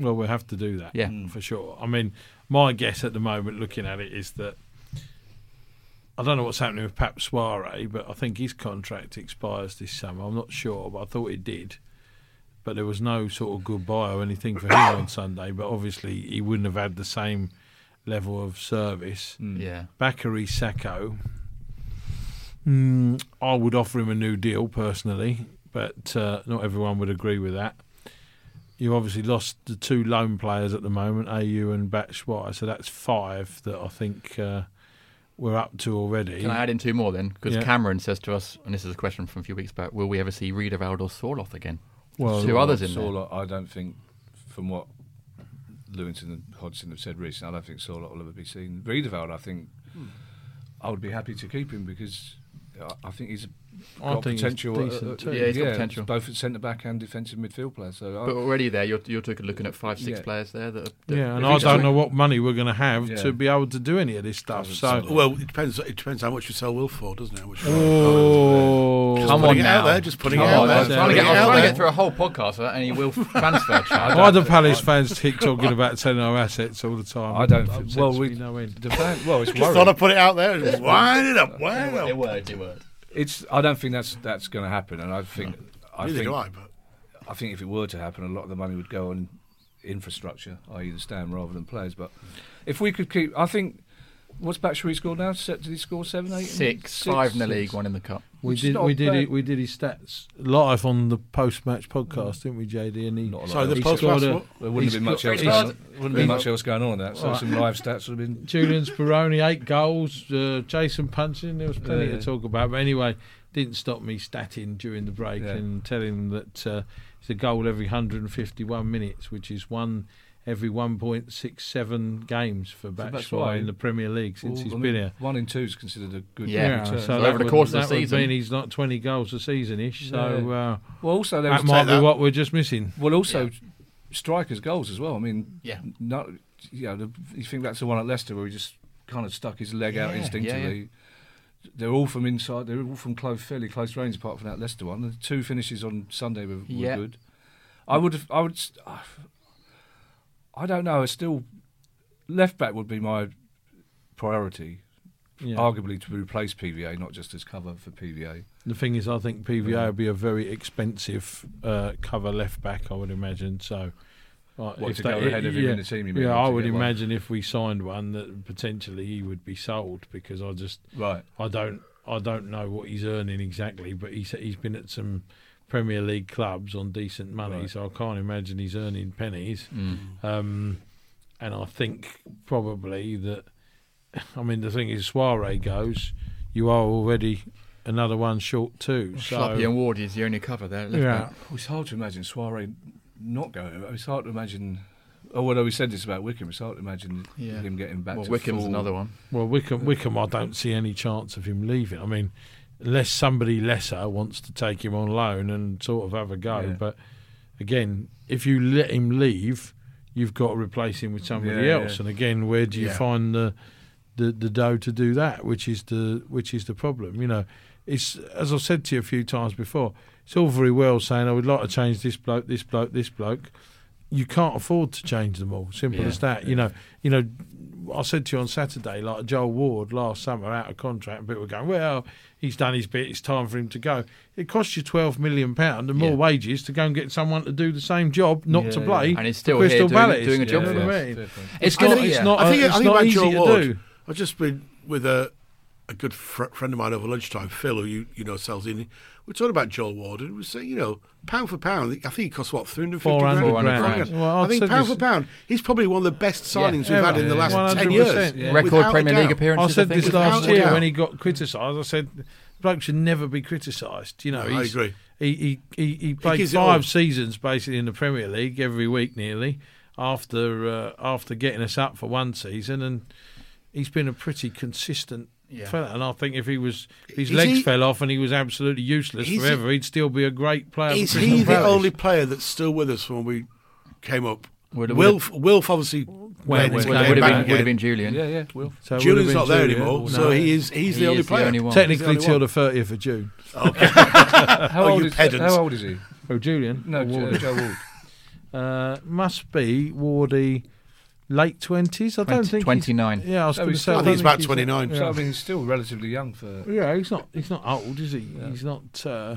Well, we'll have to do that. Yeah. for sure. I mean, my guess at the moment, looking at it, is that I don't know what's happening with Pape Souaré, but I think his contract expires this summer. I'm not sure, but I thought it did. But there was no sort of goodbye or anything for him on Sunday. But obviously, he wouldn't have had the same level of service. Yeah. Bakary Sako. Mm, I would offer him a new deal personally, but uh, not everyone would agree with that. You obviously lost the two lone players at the moment, Ayew and Batshuayi, so that's five that I think uh, we're up to already. Can I add in two more then? Because Yeah. Cameron says to us, and this is a question from a few weeks back: Will we ever see Riedewald or Sorloth again? Well, two others in there. Sorloth, I don't think, from what Lewington and Hodgson have said recently, I don't think Sorloth will ever be seen. Riedewald, I think, I would be happy to keep him because I- I think he's I got think he's potential. uh, decent too. Yeah, he's got potential. both at centre back and defensive midfield player. So I, But already there, you're you're talking- looking at five, six Yeah. players there that. Are, that Yeah, and I don't know what money we're going to have Yeah. to be able to do any of this stuff. So, Well, it depends. It depends how much you sell Will for, doesn't it? Which oh, Just Come putting on it out now. there, just putting Come it out on, there. I was trying to get, I Putting out trying to get through a whole podcast without any will transfer charge. Why do Palace fans keep talking about selling our assets all the time? I don't. Upsets well, we no end. the fan, well, it's Just thought I'd worrying. put it out there. Just wind it up, wind it up. It up. worked. It worked. It's. I don't think that's that's going to happen, and I think. I Neither think, do I, but I think if it were to happen, a lot of the money would go on infrastructure, i.e., the stand, rather than players. But if we could keep, I think, what's Batshuayi scored now? Se- Did he score seven, eight, Six, five in the league, six. one in the cup. We did. We did. bad. It, we did his stats live on the post-match podcast, didn't we, JD? And he, Not a lot sorry, the post match. There wouldn't have been much got- else. Going. Wouldn't have been much else going on. That so Right. some live stats would have been. Julian Speroni, eight goals. Uh, Jason Puncheon. There was plenty Yeah. to talk about. But anyway, didn't stop me statting during the break Yeah. and telling him that uh, it's a goal every 151 minutes, which is one every 1.67 games for that's Batshuayi why- in the Premier League since Well, he's I been here. One in two is considered a good. Yeah, return. so, So that over the course of the that would season- mean he's not 20 goals a season ish. So uh, Well, also there that might be that. what we're just missing. well also strikers' goals as well. I mean, Yeah. no, you know, the, you think that's the one at Leicester where he just kind of stuck his leg out Yeah, yeah, instinctively. They're all from inside. They're all from close, fairly close range, apart from that Leicester one. The two finishes on Sunday were, were Yeah. good. I would have. I would. I don't know. I still left back would be my priority. Yeah. Arguably to replace PVA, not just as cover for PVA. The thing is, I think PVA Yeah. would be a very expensive uh, cover left back. I would imagine. So, like, What, if to they- go ahead of him yeah, in the team, mean, yeah, I would get one? imagine if we signed one that potentially he would be sold because I just Right. I don't I don't know what he's earning exactly, but he's he's been at some Premier League clubs on decent money, Right. so I can't imagine he's earning pennies. Mm. Um, and I think probably that. I mean, the thing is, Souaré goes, you are already another one short too. So Schluppy and Ward is the only cover there. Left yeah, back. It's hard to imagine Souaré not going. It's hard to imagine. Oh, well, we said this about Wickham. It's hard to imagine Yeah. him getting back Well, to Wickham's full- another one. well, Wickham, Wickham, I don't see any chance of him leaving. I mean, unless somebody lesser wants to take him on loan and sort of have a go. Yeah. But again, if you let him leave, you've got to replace him with somebody Yeah, else. yeah. And again, where do you find the, the the dough to do that? Which is the which is the problem. You know, it's as I've said to you a few times before. It's all very well saying I would like to change this bloke, this bloke, this bloke. You can't afford to change them all. Simple Yeah, as that. You know, you know. I said to you on Saturday, like Joel Ward last summer out of contract, and people were going, "Well, he's done his bit. It's time for him to go." It costs you twelve million pound and more Yeah. wages to go and get someone to do the same job, not to play. yeah. And he's for still Crystal here doing- Palace. doing a job You for what us. I mean? Fair. It's gonna not. be- It's not. I think, uh, I think not about easy Joe to Ward. I've just been with a a good fr- friend of mine over lunchtime, Phil, who you, you know sells in. We're talking about Joel Ward, and we saying, you know, pound for pound, I think he costs what three hundred fifty 400 grand. grand. Well, I think pound this- for pound, he's probably one of the best signings Yeah, we've had ever. in the last ten 100%, years. yeah. Record Without Premier League doubt. appearances. I said think, this last year when he got criticised. I said, "Bloke should never be criticised." You know, No, I agree. He he he, he played gives it five seasons basically in the Premier League every week nearly after uh, after getting us up for one season, and he's been a pretty consistent. Yeah. Fella, and I think if he was, if his Is legs he- fell off and he was absolutely useless Is he- forever, he'd still be a great player. Is he the Palace. only player that's still with us when we came up? Would- would Wilf, Wilf obviously When- went- when- went Would Came have been, would have been Julian. Yeah, yeah, Will. So Julian's not been there two, anymore, No. so he is he's He the only is the player. only one. technically only till the thirtieth of June. How, Oh, old you is, pedant. how old is he? Oh, Julian? No, Joe, Joe Ward. Uh, must be Wardy late twenties. I don't think 29. He's, yeah, I was No, going to say. I think he's about he's- 29. So I Yeah. mean, he's still relatively young for. yeah, he's not. He's not old, is he? Yeah. He's not. Uh,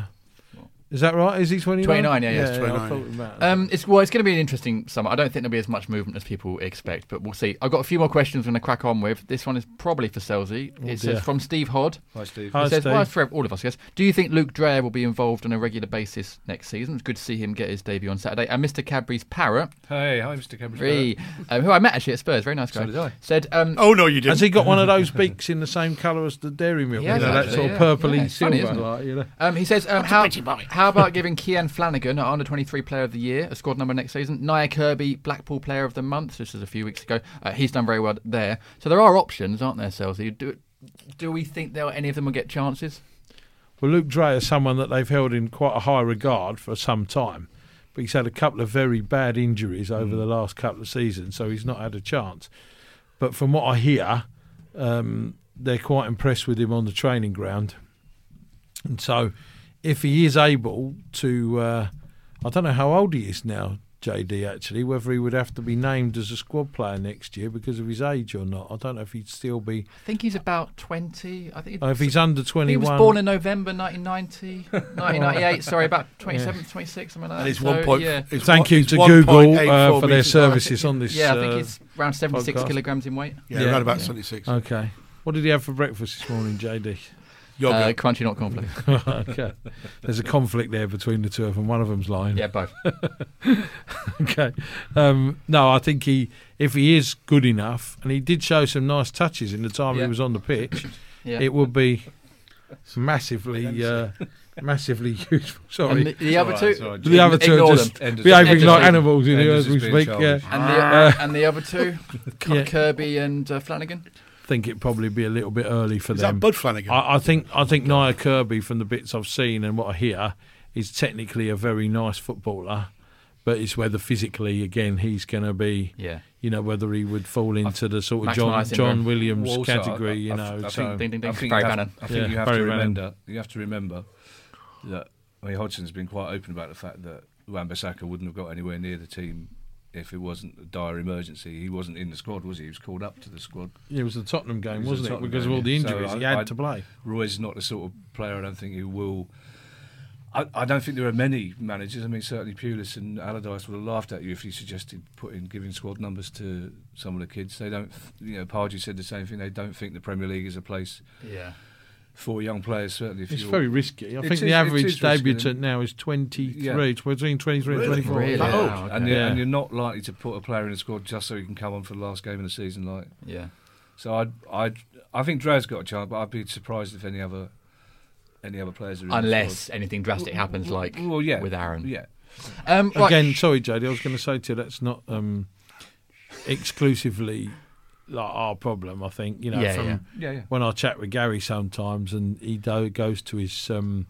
Is that right? Is he 21? 29, yeah, yeah, yeah, it's 29. thought about that. Um, it's well, it's going to be an interesting summer. I don't think there'll be as much movement as people expect, but we'll see. I've got a few more questions I'm going to crack on with. This one is probably for Sellsy. Oh, it dear. says from Steve Hod. Hi, Steve. Hi, It says, Steve. well, it's for all of us, I guess. Do you think Luke Dreher will be involved on a regular basis next season? It's good to see him get his debut on Saturday. And Mr. Cadbury's parrot, Hey, hi, Mr. Cambridge. Ree, um, who I met actually at Spurs, very nice guy, So did I. said, um, Oh no, you didn't. Has he got one of those beaks in the same colour as the dairy milk? He you has know, that actually, sort yeah. of purpley Yeah, it's funny, silver. isn't it? like, you know. Um, he says, um, how, how about giving Kian Flanagan, our under 23 player of the year, a squad number next season? Nya Kirby, Blackpool player of the month. This was a few weeks ago. Uh, he's done very well there. So there are options, aren't there, Sellsy? Do, do we think there any of them will get chances? Well, Luke Dre is someone that they've held in quite a high regard for some time, but he's had a couple of very bad injuries over Mm. the last couple of seasons, so he's not had a chance. But from what I hear, um, they're quite impressed with him on the training ground, and so if he is able to, uh, I don't know how old he is now. JD actually, whether he would have to be named as a squad player next year because of his age or not. I don't know if he'd still be. I think he's about 20. I think Oh, if he's under twenty he was born in November 1990, 1998. Sorry, about 27, 26, something like that. and it's So, one point. Yeah, it's Thank you to Google uh, for their metres high. services on this. yeah. I think uh, he's around 76 podcast. kilograms in weight. Yeah, Yeah. around about seventy-six. Okay. What did he have for breakfast this morning, JD? Yoga. Uh, crunchy, not cornflakes. okay. There's a conflict there between the two of them. One of them's lying. yeah, both. Okay. Um, no, I think he, if he is good enough, and he did show some nice touches in the time Yeah. he was on the pitch, Yeah. it would be massively, uh, massively useful. Sorry. and the, the other two, Sorry, the other two are just Enders- behaving Enders like leave. animals in here as we speak. Yeah. And the, uh, and the other two, Yeah. Kirby and uh, Flanagan. Think it'd probably be a little bit early for Is them. that Bud Flanagan? I, I think I think Nya Kirby, from the bits I've seen and what I hear, is technically a very nice footballer, but it's whether physically again he's going to be, Yeah. you know, whether he would fall into the sort of John John. Williams also, category, I- you I- know. I so think- Ding, ding, ding. I think Barry you have, Bannon. I think Yeah, you have Barry to Bannon. remember. You have to remember that I mean, Hodgson's been quite open about the fact that Wan-Bissaka wouldn't have got anywhere near the team if it wasn't a dire emergency. He wasn't in the squad, was he? He was called up to the squad. it was the Tottenham game, It was wasn't it? Tottenham Because game, of all the yeah. So injuries, he I- had I- to play. Roy's not the sort of player I don't think who will. I, I don't think there are many managers. I mean, certainly Pulis and Allardyce would have laughed at you if you suggested putting giving squad numbers to some of the kids. They don't, you know, Pardew said the same thing. They don't think the Premier League is a place Yeah. For young players. Certainly, if It's you're, very risky. I It think is- the average is risky, debutant now is 23, Yeah. It's between 23 Really? and 24. Really? That old? Wow, and, you're, Yeah. and you're not likely to put a player in the squad just so he can come on for the last game of the season. Like, Yeah. so I, I, I think Dre's got a chance, but I'd be surprised if any other, any other players are in the Unless anything drastic happens, like well, yeah, with Aaron. yeah. Um, right. Again, sorry, JD, I was going to say to you that's not um, exclusively like our problem. I think you know Yeah, from yeah. Yeah, yeah. when I chat with Gary sometimes, and he do, goes to his um,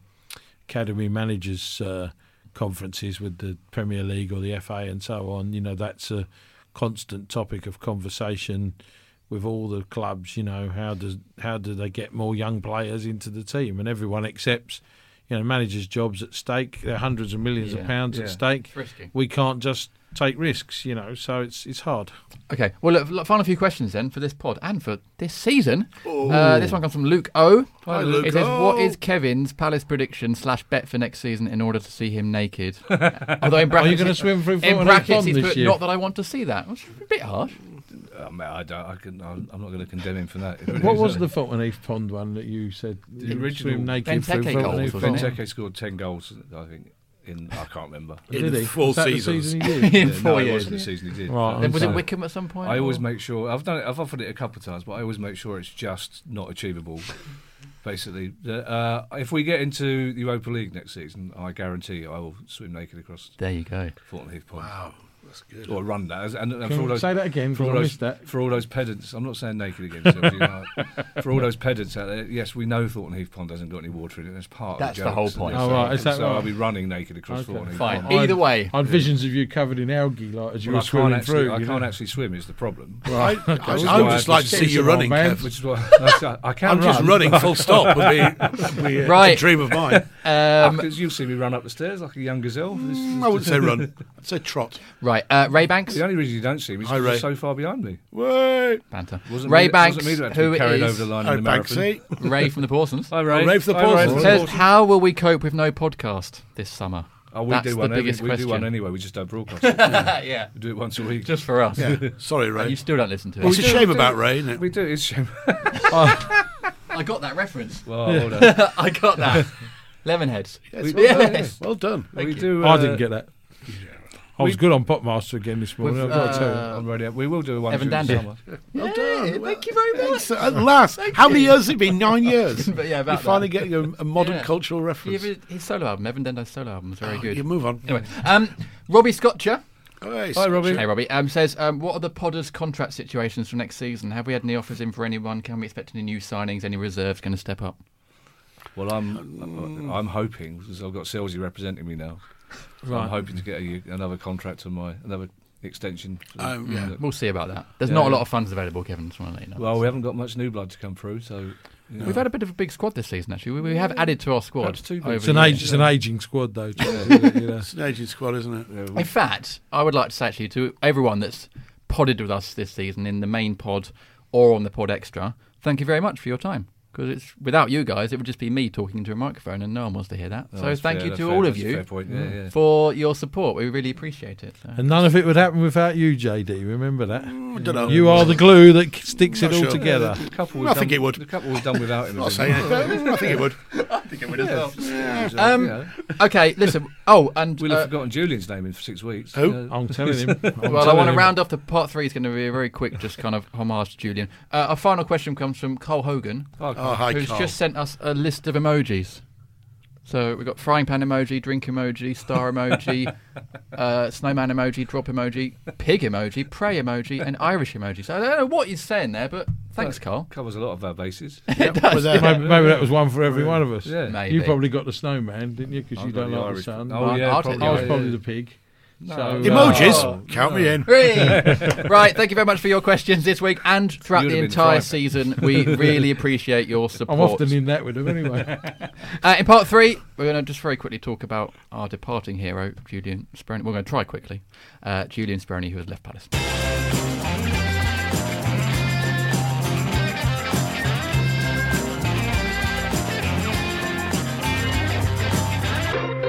academy managers uh, conferences with the Premier League or the FA and so on. You know, that's a constant topic of conversation with all the clubs. You know, how does how do they get more young players into the team? And everyone accepts. You know, managers' jobs at stake. There are hundreds of millions Yeah, of pounds yeah. at stake. It's risky. We can't just take risks, you know. So it's it's hard. Okay. Well, look, look, final few questions then for this pod and for this season. Uh, this one comes from Luke O. Hi, Luke It says, "What O. is Kevin's Palace prediction slash bet for next season in order to see him naked?" Although in brackets, Are you going to swim through in Thornton brackets, Pond he's this put, year? "Not that I want to see that." Which is a bit harsh. I, mean, I don't. I can. I'm, I'm not going to condemn him for that. What was the Thornton Heath Pond one that you said? The you original swim naked through Benteke Fulton goals, Heath wasn't Pond? it? Benteke scored ten goals. I think. In I can't remember. In Did he? full Was that the seasons. season he did? in Yeah, four no, it years. wasn't the season he did. Right, Then was it Wickham at some point? I always or- make sure I've done it. I've offered it a couple of times, but I always make sure it's just not achievable. Basically, The- uh, if we get into the Europa League next season, I guarantee I will swim naked across There you go. Thornton Heath Pond Wow, that's good. or run that. And, and for all those, say that again? for all those that. for all those pedants, I'm not saying naked again. Sylvie, no. for all those pedants out there, yes, we know Thornton Heath Pond hasn't got any water in it. That's part That's of the the, whole point. isn't? Oh, right, is that so I'll be running naked across Okay. Thornton Heath Fine. Pond. Either way, I had visions of you covered in algae, like as you Well, were I swimming actually, through. I can't know. actually swim. Is the problem. I, Right. I, Okay. I Which is would just like to see you running, man. Kev. Which is why I can't. I'm just running full stop would be, would be a, Right. dream of mine. um, Because you'll see me run up the stairs like a young gazelle. I wouldn't say run. I'd say trot. right. Right, uh, Ray Banks. The only reason you don't see me is Hi, because Ray. you're so far behind me. Wait. Banter. Wasn't Ray me, Banks, wasn't me that had to be who carried is over the line Hi, in the marathon. Banksy. Ray from the Parsons, Hi, Ray. Oh, Ray for the Hi, Ray Parsons. says, "How will we cope with no podcast this summer?" Oh, we That's do the one. Every, biggest we do one anyway. We just don't broadcast. it. yeah, we do it once a week. just for us. Yeah. Sorry, And Ray. you still don't listen to it. It's a do, shame about Ray, isn't it? we do. It's a shame. I got that reference. well, hold on. I got that. Lemonheads. Yes, well, done. Yes. well done. we you. do. I uh, didn't get that. I was good on Popmaster again this morning. I've got to tell you. uh, on radio. We will do one Evan during the Dandy. summer. Well done. thank you very much. At last. How many years has it been? Nine years. But yeah, You're about finally that. getting a, a modern Yeah. cultural Yeah, reference. but his solo album, Evan Dando's solo album, is very Oh, good. You move on. Anyway, um, Robbie Scotcher. Hey, Hi, Robbie. Hey, Robbie. Um, says, um, what are the Podders' contract situations for next season? Have we had any offers in for anyone? Can we expect any new signings? Any reserves going to step up? Well, I'm I'm hoping because I've got Sellsy representing me now. So I'm hoping to get a, another contract on my another extension. for the- Um, yeah. We'll see about that. There's Yeah. not a lot of funds available, Kevin. Just want to let you know. Well, we haven't got much new blood to come through, so you know. We've had a bit of a big squad this season, actually. We, we have added to our squad. Too big. It's an, age, it's an aging squad, though. you know. It's an aging squad, isn't it? Yeah, In fact, I would like to say actually to everyone that's podded with us this season in the main pod or on the pod extra, thank you very much for your time. Because it's without you guys, it would just be me talking into a microphone, and no one wants to hear that. Oh, so thank fair, you that's to fair, all of you yeah, yeah. for your support. We really appreciate it. So. And none of it would happen without you, JD. Remember that. I don't know. You are the glue that sticks it all sure. together. The couple we've I think it would. The couple we've done without him. I'm not have saying been- it, but I think it would. Um, Yeah. okay, listen. Oh, and We'll have uh, forgotten Julian's name in for six weeks. Who? Yeah. I'm telling him. I'm well, I want to round off the part three. is going to be a very quick, just kind of homage to Julian. Uh, our final question comes from Cole Hogan. Oh, Oh, hi, who's Carl. just sent us a list of emojis. So we've got frying pan emoji, drink emoji, star emoji, uh, snowman emoji, drop emoji, pig emoji, pray emoji, and Irish emoji. So I don't know what he's saying there, but thanks, Carl. covers a lot of our bases. Yep, we're there. Maybe, maybe that was one for every one of us. Yeah. Maybe. You probably got the snowman, didn't you? Because you I've got don't the like Irish- the sun. Oh, Well, yeah, I'll probably, I was yeah, probably yeah. the pig. So, Emojis? Oh. Count me in. Right, thank you very much for your questions this week and throughout You'd the entire season. We really appreciate your support. I'm often in that with them anyway. Uh, in part three, we're going to just very quickly talk about our departing hero, Julian Speroni. We're going to try quickly. Uh, Julian Speroni, who has left Palace.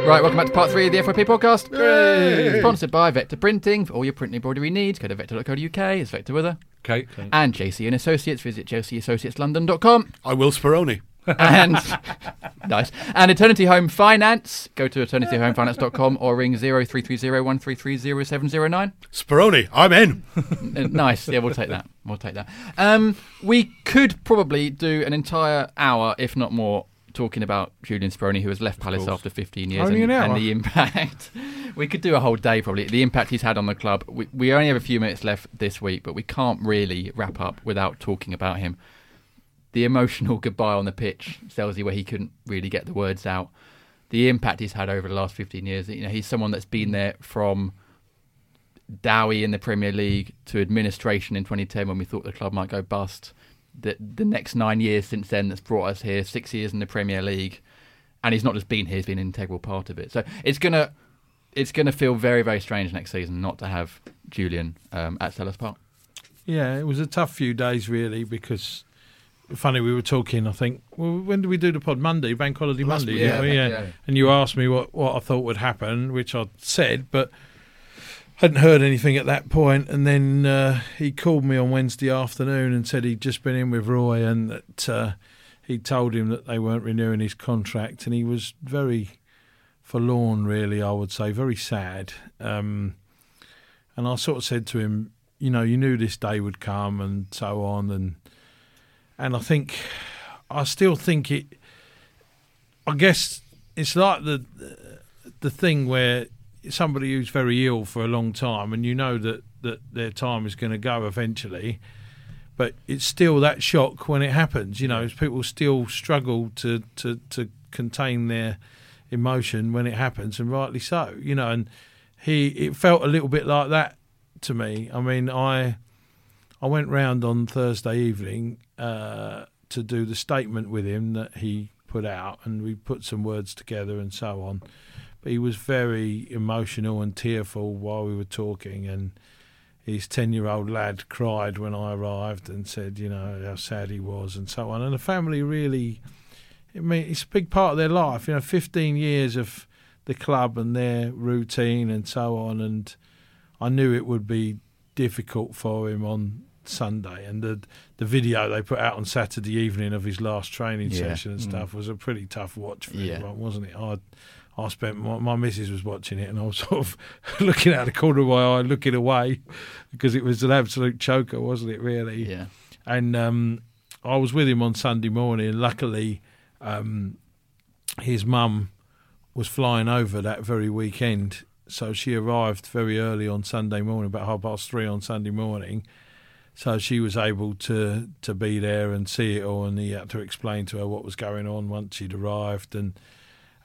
Right, welcome back to part three of the FYP podcast. Sponsored by Vector Printing. For all your printing embroidery needs, go to vector.co.uk. It's Vector Weather. Okay. And JC and Associates. Visit jcassociateslondon.com. I will Speroni. and nice. And Eternity Home Finance. Go to eternityhomefinance.com or ring 033013300709. Speroni, I'm in. Uh, nice. Yeah, we'll take that. We'll take that. Um, we could probably do an entire hour, if not more, talking about Julian Speroni, who has left Palace after 15 years, and, an and the impact. we could do a whole day probably. The impact he's had on the club. We, we only have a few minutes left this week, but we can't really wrap up without talking about him. The emotional goodbye on the pitch, Sellsy, where he couldn't really get the words out. The impact he's had over the last 15 years. You know, he's someone that's been there from Dowie in the Premier League to administration in 2010 when we thought the club might go bust. The, the next nine years since then that's brought us here, six years in the Premier League, and he's not just been here; he's been an integral part of it. So it's gonna it's gonna feel very very strange next season not to have Julian um, at Selhurst Park. yeah, it was a tough few days really because. Funny, we were talking. I think. Well, when did we do the pod? Monday, Bank Holiday Monday. didn't yeah, yeah. yeah. And you asked me what, what I thought would happen, which I said, but hadn't heard anything at that. And then uh, he called me on Wednesday afternoon and said he'd just been in with Roy and that uh, he told him that they weren't renewing his contract, and he was very forlorn, really. I would say very sad. Um, and I sort of said to him, you know, you knew this day would come, and so on, and and I think I still think it. I guess it's like the the thing where somebody who's very ill for a long time, and you know that that their time is going to go eventually, but it's still that shock when it happens. You know, people still struggle to to to contain their emotion when it happens, and rightly so. You know, and he it felt a little bit like that to me. I mean, I I went round on Thursday evening uh, to do the statement with him that he put out, and we put some words together and so on. But he was very emotional and tearful while we were talking. And his 10 year old lad cried when I arrived and said, you know, how sad he was and so on. And the family really, I mean, it's a big part of their life. You know, 15 years of the club and their routine and so on. And I knew it would be difficult for him on Sunday. And the the video they put out on Saturday evening of his last training Yeah. session and mm. stuff was a pretty tough watch for Yeah. everyone, wasn't it? I I spent my, my missus was watching it and I was sort of looking out of the corner of my eye, looking away because it was an absolute choker, wasn't it? Really. Yeah. And um, I was with him on Sunday morning. Luckily, um, his mum was flying over that very weekend, so she arrived very early on Sunday morning, about half past three on Sunday morning. So she was able to to be there and see it all, and he had to explain to her what was going on once she'd arrived, and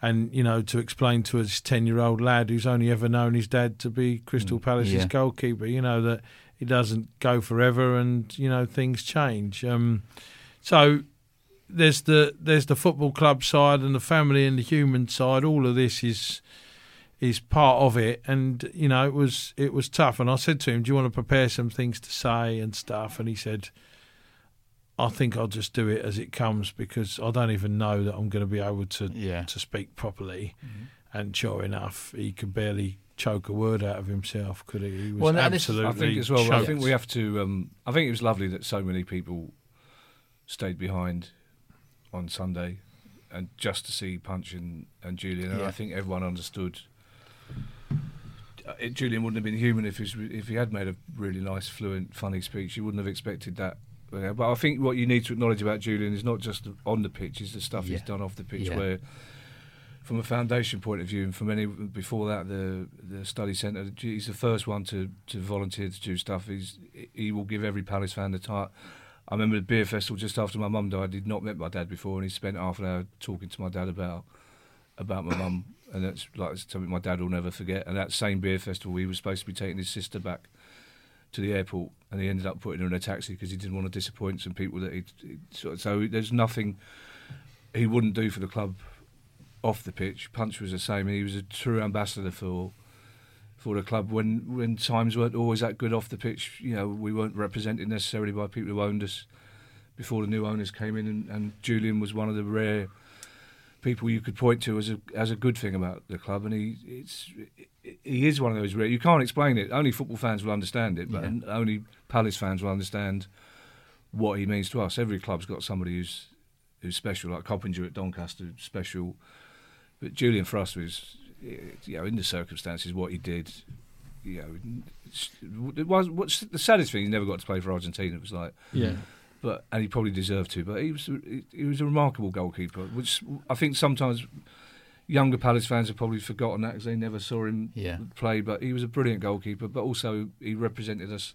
and you know to explain to his ten year old lad who's only ever known his dad to be Crystal Palace's yeah. goalkeeper, you know that it doesn't go forever, and you know things change. Um, so there's the there's the football club side and the family and the human side. All of this is is part of it, and you know it was it was tough. And I said to him, "Do you want to prepare some things to say and stuff?" And he said, "I think I'll just do it as it comes because I don't even know that I'm going to be able to Yeah. to speak properly." And sure enough, he could barely choke a word out of himself. Could he? He was Well, and this- absolutely. I think as well. I think we have to. Um, I think it was lovely that so many people stayed behind on Sunday, and just to see Punch and, and Julian. And Yeah. I think everyone understood. uh, It, Julian wouldn't have been human if he's, if he had made a really nice, fluent, funny speech. You wouldn't have expected that. Yeah, But I think what you need to acknowledge about Julian is not just on the pitch; is the stuff he's done off the pitch. Yeah. Where, from a foundation point of view, and from any before that, the the study centre, he's the first one to, to volunteer to do stuff. He's he will give every Palace fan the time. I remember the beer festival just after my mum died. He'd not met my dad before, and he spent half an hour talking to my dad about about my mum, and that's like something my dad will never forget. And that same beer festival, he was supposed to be taking his sister back to the airport, and he ended up putting her in a taxi because he didn't want to disappoint some people that he. So, so there's nothing he wouldn't do for the club off the pitch. Punch was the same. He was a true ambassador for for the club when when times weren't always that good off the pitch. You know, we weren't represented necessarily by people who owned us before the new owners came in, and, and Julian was one of the rare people you could point to as a as a good thing about the club, and he it's he is one of those rare. You can't explain it. Only football fans will understand it, but Yeah. only Palace fans will understand what he means to us. Every club's got somebody who's who's special, like Coppinger at Doncaster, special. But Julian for us was, eh, you know, in the circumstances, what he did. You know, it was what's the saddest thing. He never got to play for Argentina. It was like, yeah. But and he probably deserved to. But he was he, he was a remarkable goalkeeper, which I think sometimes younger Palace fans have probably forgotten that because they never saw him Yeah. play. But he was a brilliant goalkeeper. But also he represented us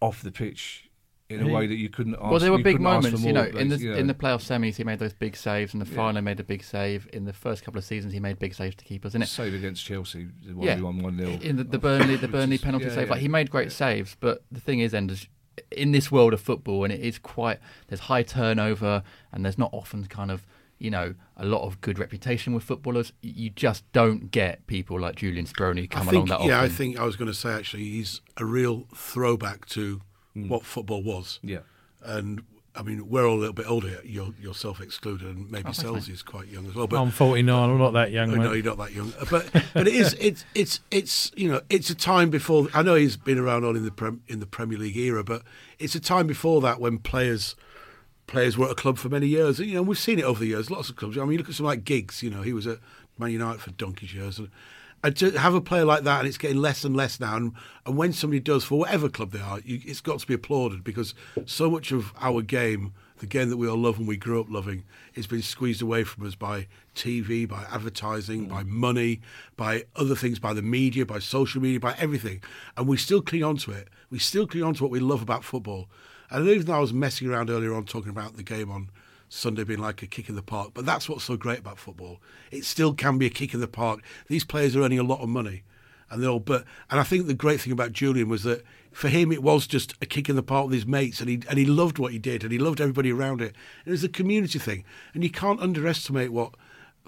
off the pitch in a way that you couldn't. Ask, well, there were big moments, you know. more, In the basically, in the playoff semis, he made those big saves. and the Yeah. final, made a big save. In the first couple of seasons, he made big saves to keep us in it. save against Chelsea, the one Yeah. one 0 In the, the Burnley, the Burnley penalty yeah, save, yeah. like he made great saves. But the thing is, Enders, in this world of football, and it is quite there's high turnover, and there's not often kind of you know a lot of good reputation with footballers. You just don't get people like Julian Speroni who come I along that yeah, often. I think I was going to say actually he's a real throwback to hmm. what football was. Yeah. And I mean, we're all a little bit older, you're, yourself excluded, and maybe Oh, thanks, Sellsy is quite young as well. But I'm 49. I'm not that young, mate. no, you're not that young. Uh, but but it is it's it's it's you know it's a time before. I know he's been around all in the prem, in the Premier League era, but it's a time before that when players players were at a club for many years. You know, we've seen it over the years. Lots of clubs. I mean, you look at some like Giggs. You know, he was at Man United for donkey's years, and, and to have a player like that, and it's getting less and less now. And, and when somebody does for whatever club they are, you, it's got to be applauded because so much of our game the game that we all love and we grew up loving has been squeezed away from us by TV, by advertising, mm. by money, by other things, by the media, by social media, by everything. And we still cling on to it. We still cling on to what we love about football. And even though I was messing around earlier on talking about the game on Sunday being like a kick in the park, but that's what's so great about football. It still can be a kick in the park. These players are earning a lot of money. And they'll, but and I think the great thing about Julian was that for him it was just a kick in the park with his mates, and he and he loved what he did, and he loved everybody around it. It was a community thing, and you can't underestimate what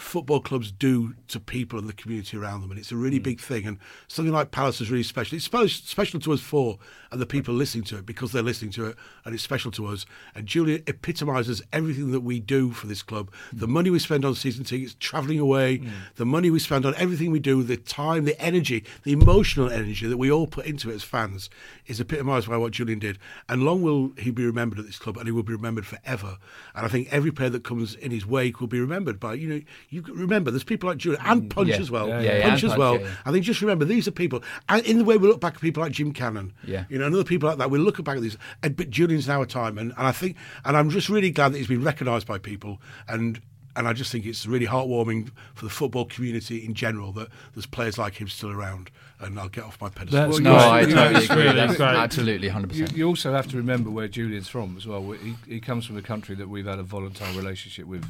football clubs do to people and the community around them, and it's a really hmm. big thing. And something like Palace is really special. It's special to us four and the people listening to it because they're listening to it, and it's special to us. And Julia epitomises everything that we do for this club. Hmm. The money we spend on season tickets, travelling away, hmm. the money we spend on everything we do, the time, the energy, the emotional energy that we all put into it as fans is epitomised by what Julian did. And long will he be remembered at this club, and he will be remembered forever. And I think every player that comes in his wake will be remembered by you know you remember there's people like Julian and mm, Punch yeah. as well, Yeah, yeah, Punch and as Punch, well. yeah, yeah. I think just remember these are people, and in the way we look back at people like Jim Cannon, Yeah. you know, and other people like that. We look back at these, and, but Julian's now a time, and, and I think, and I'm just really glad that he's been recognised by people, and and I just think it's really heartwarming for the football community in general that there's players like him still around. And I'll get off my pedestal. That's Well, No, you- I totally agree. really That's great. absolutely 100%. You, you also have to remember where Julian's from as well. He, he comes from a country that we've had a volatile relationship with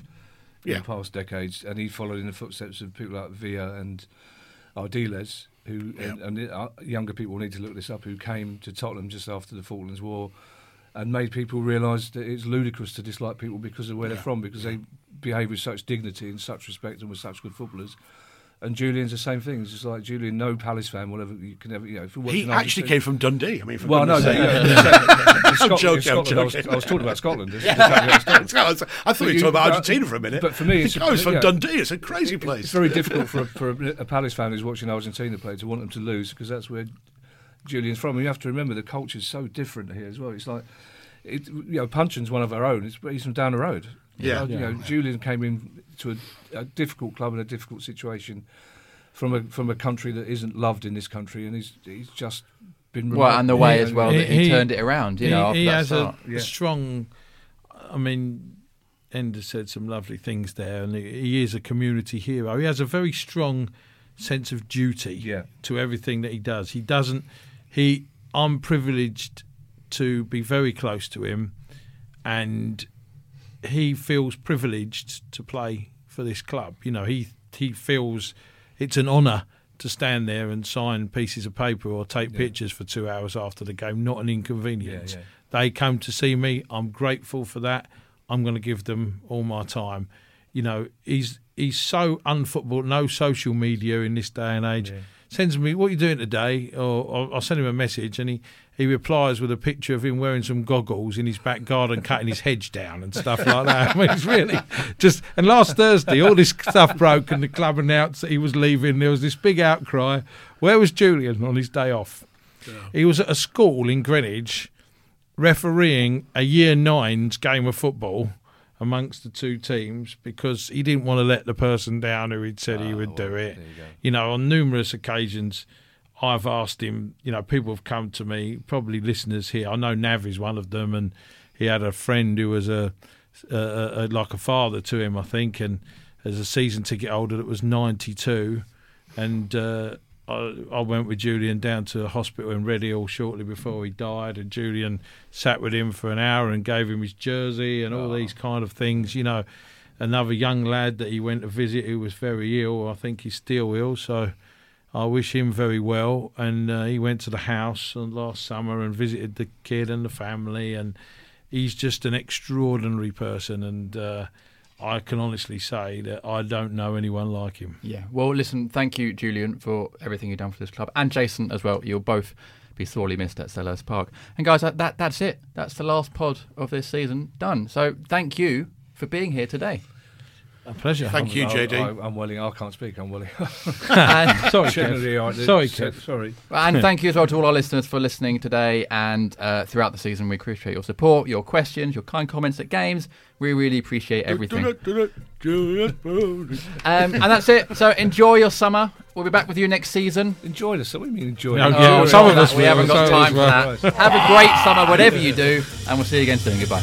in the past decades, and he followed in the footsteps of people like Villa and Ardiles, who Yeah. and, and uh, younger people need to look this up, who came to Tottenham just after the Falklands War, and made people realise that it's ludicrous to dislike people because of where they're from, because they behave with such dignity and such respect and were such good footballers. And Julian's the same thing. It's just like Julian, no Palace fan will ever you can ever you know. He actually came from Dundee. I mean, well, no, goodness no, yeah, in Scotland, joking, I'm I, was, joking. I was talking about Scotland. I thought you were talking about Argentina for a minute. But for me, it's, I was from Dundee. It's a crazy place. It's very difficult for a, for a, a Palace fan who's watching Argentina play to want them to lose because that's where Julian's from. And you have to remember the culture's so different here as well. It's like, it, you know, Puncheon's one of our own. It's, he's from down the road. Yeah. You know, you know, Julian came in to a, a difficult club in a difficult situation from a from a country that isn't loved in this country, and he's he's just been well, and the way He- as well that he, he- turned it around, you he, know, he has a Yeah. strong. I mean, Ender said some lovely things there, and he, he is a community hero. He has a very strong sense of duty Yeah. to everything that he does. He doesn't. He. I'm privileged to be very close to him, and he feels privileged to play for this club. You know, he he feels it's an honour to stand there and sign pieces of paper or take pictures for two hours after the game, not an inconvenience. Yeah, yeah. They come to see me. I'm grateful for that. I'm going to give them all my time. You know, he's he's so unfootball, no social media in this day and age. Sends me, "What are you doing today?" Or I'll, I'll send him a message, and he he replies with a picture of him wearing some goggles in his back garden, cutting his hedge down and stuff like that. I mean, it's really just. And last Thursday, all this stuff broke, and the club announced that he was leaving. There was this big outcry. Where was Julian on his day off? He was at a school in Greenwich refereeing a year nine's game of football amongst the two teams because he didn't want to let the person down who he'd said he would do it. You, know, on numerous occasions, I've asked him. You know, people have come to me, probably listeners here. I know Nav is one of them, and he had a friend who was a, a, a like a father to him, I think, and as a season ticket holder that was ninety two, and. Uh, I, I went with Julian down to a hospital in Redhill shortly before he died, and Julian sat with him for an hour and gave him his jersey and all these kind of things. You know, another young lad that he went to visit who was very ill. I think he's still ill, so I wish him very well. And uh, he went to the house on last summer and visited the kid and the family, and he's just an extraordinary person. And uh, I can honestly say that I don't know anyone like him. Yeah. Well, listen, thank you, Julian, for everything you've done for this club, and Jason as well. You'll both be sorely missed at Selhurst Park. And guys, that, that that's it. That's the last pod of this season done. So thank you for being here today. A pleasure. Thank you, JD. I, I'm willing. I can't speak. I'm willing. and, Sorry, Generally, Kev. Sorry, Kev. Sorry. and thank you as well to all our listeners for listening today and uh, throughout the season. We appreciate your support, your questions, your kind comments at games. We really appreciate everything. Um, and that's it. So enjoy your summer. We'll be back with you next season. Enjoy this. What do you mean enjoy? No, it? yeah, Oh, some of us we haven't got time us for that. Have a great summer, whatever you do, and we'll see you again soon. Goodbye.